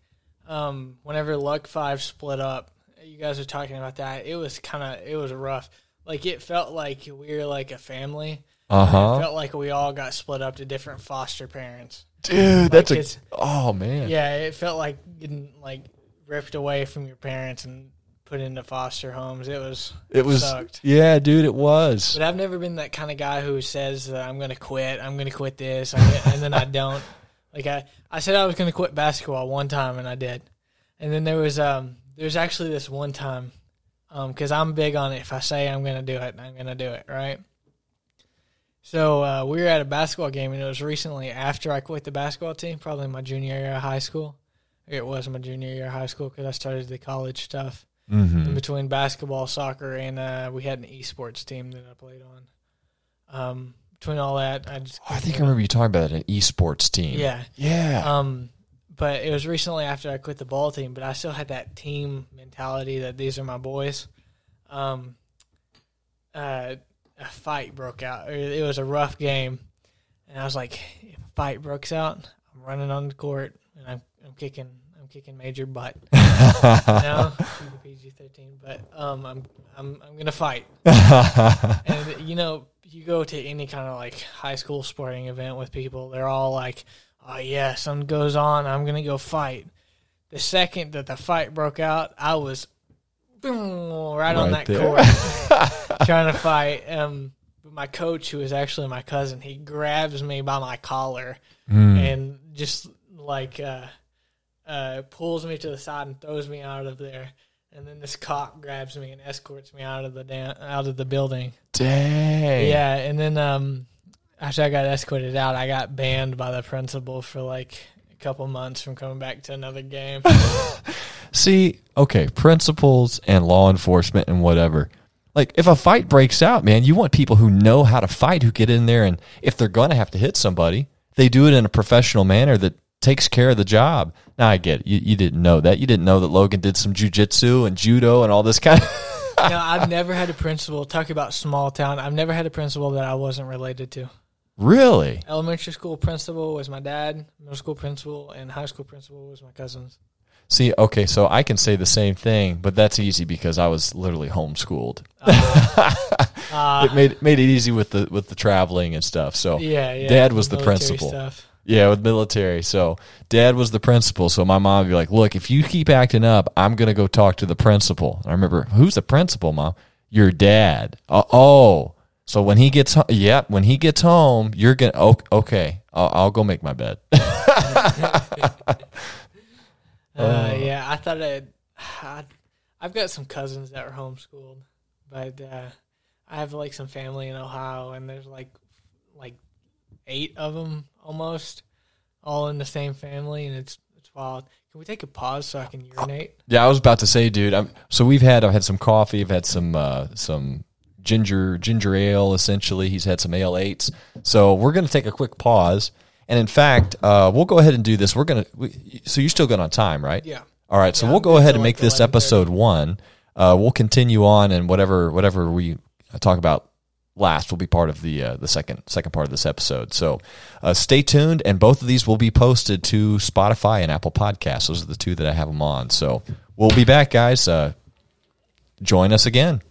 um, whenever Luck Five split up, you guys are talking about that. It was kind of it was rough. Like it felt like we were like a family. Uh huh. felt like we all got split up to different foster parents. dude. That's it's- a oh man. Yeah, it felt like getting like ripped away from your parents and put into foster homes. It was It was sucked. yeah, dude. It was. But I've never been that kind of guy who says that I'm going to quit. I'm going to quit this, and then I don't. Like I, I said I was going to quit basketball one time, and I did. And then there was um, there's actually this one time, um, because I'm big on it. If I say I'm going to do it, I'm going to do it, right? So uh, we were at a basketball game, and it was recently after I quit the basketball team, probably my junior year of high school. It was my junior year of high school because I started the college stuff Mm-hmm. in between basketball, soccer, and uh, we had an esports team that I played on. Um, between all that, I just Oh, I think I remember you talking about an esports team. yeah. Yeah. Um, but it was recently after I quit the ball team, but I still had that team mentality that these are my boys. Um, uh, a fight broke out. It it was a rough game, and I was like, if a fight breaks out, I'm running on the court and I'm I'm kicking I'm kicking major butt. no, PG thirteen, but um, I'm I'm I'm gonna fight. and you know, you go to any kind of like high school sporting event with people, they're all like, "Oh yeah, something goes on, I'm gonna go fight." The second that the fight broke out, I was boom, right, on that there. court trying to fight. Um, but my coach, who is actually my cousin, he grabs me by my collar Mm. and just like uh, uh, pulls me to the side and throws me out of there. And then this cop grabs me and escorts me out of the da- out of the building. Dang. Yeah, and then um, after I got escorted out, I got banned by the principal for like a couple months from coming back to another game. See, okay, principles and law enforcement and whatever. Like, if a fight breaks out, man, you want people who know how to fight, who get in there, and if they're going to have to hit somebody, they do it in a professional manner that takes care of the job. Now, I get it. You, you didn't know that. You didn't know that Logan did some jujitsu and judo and all this kind of. no, I've never had a principal. Talk about small town. I've never had a principal that I wasn't related to. really? Elementary school principal was my dad. Middle school principal and high school principal was my cousins. See, okay, so I can say the same thing, but that's easy because I was literally homeschooled. Uh, it made made it easy with the with the traveling and stuff. So yeah, yeah. Dad was the principal. Stuff. Yeah, with military. So dad was the principal. So my mom would be like, look, if you keep acting up, I'm going to go talk to the principal. And I remember, who's the principal, mom? Your dad. Uh, oh. So when he gets home, yeah, when he gets home, you're going to, okay, I'll, I'll go make my bed. Uh, yeah, I thought I'd, I'd, I've got some cousins that were homeschooled, but uh, I have like some family in Ohio, and there's like like eight of them almost, all in the same family, and it's it's wild. Can we take a pause so I can urinate? yeah, I was about to say, dude. I'm, so we've had, I've had some coffee. I've had some, uh, some ginger, ginger ale, essentially. He's had some Ale-8s. So we're going to take a quick pause. And in fact, uh, we'll go ahead and do this. We're going to, so you're still good on time, right? Yeah. All right, so Yeah, we'll go ahead and make like this episode one. Uh, we'll continue on, and whatever whatever we talk about last will be part of the uh, the second second part of this episode. So uh, stay tuned, and both of these will be posted to Spotify and Apple Podcasts. Those are the two that I have them on. So we'll be back, guys. Uh, join us again.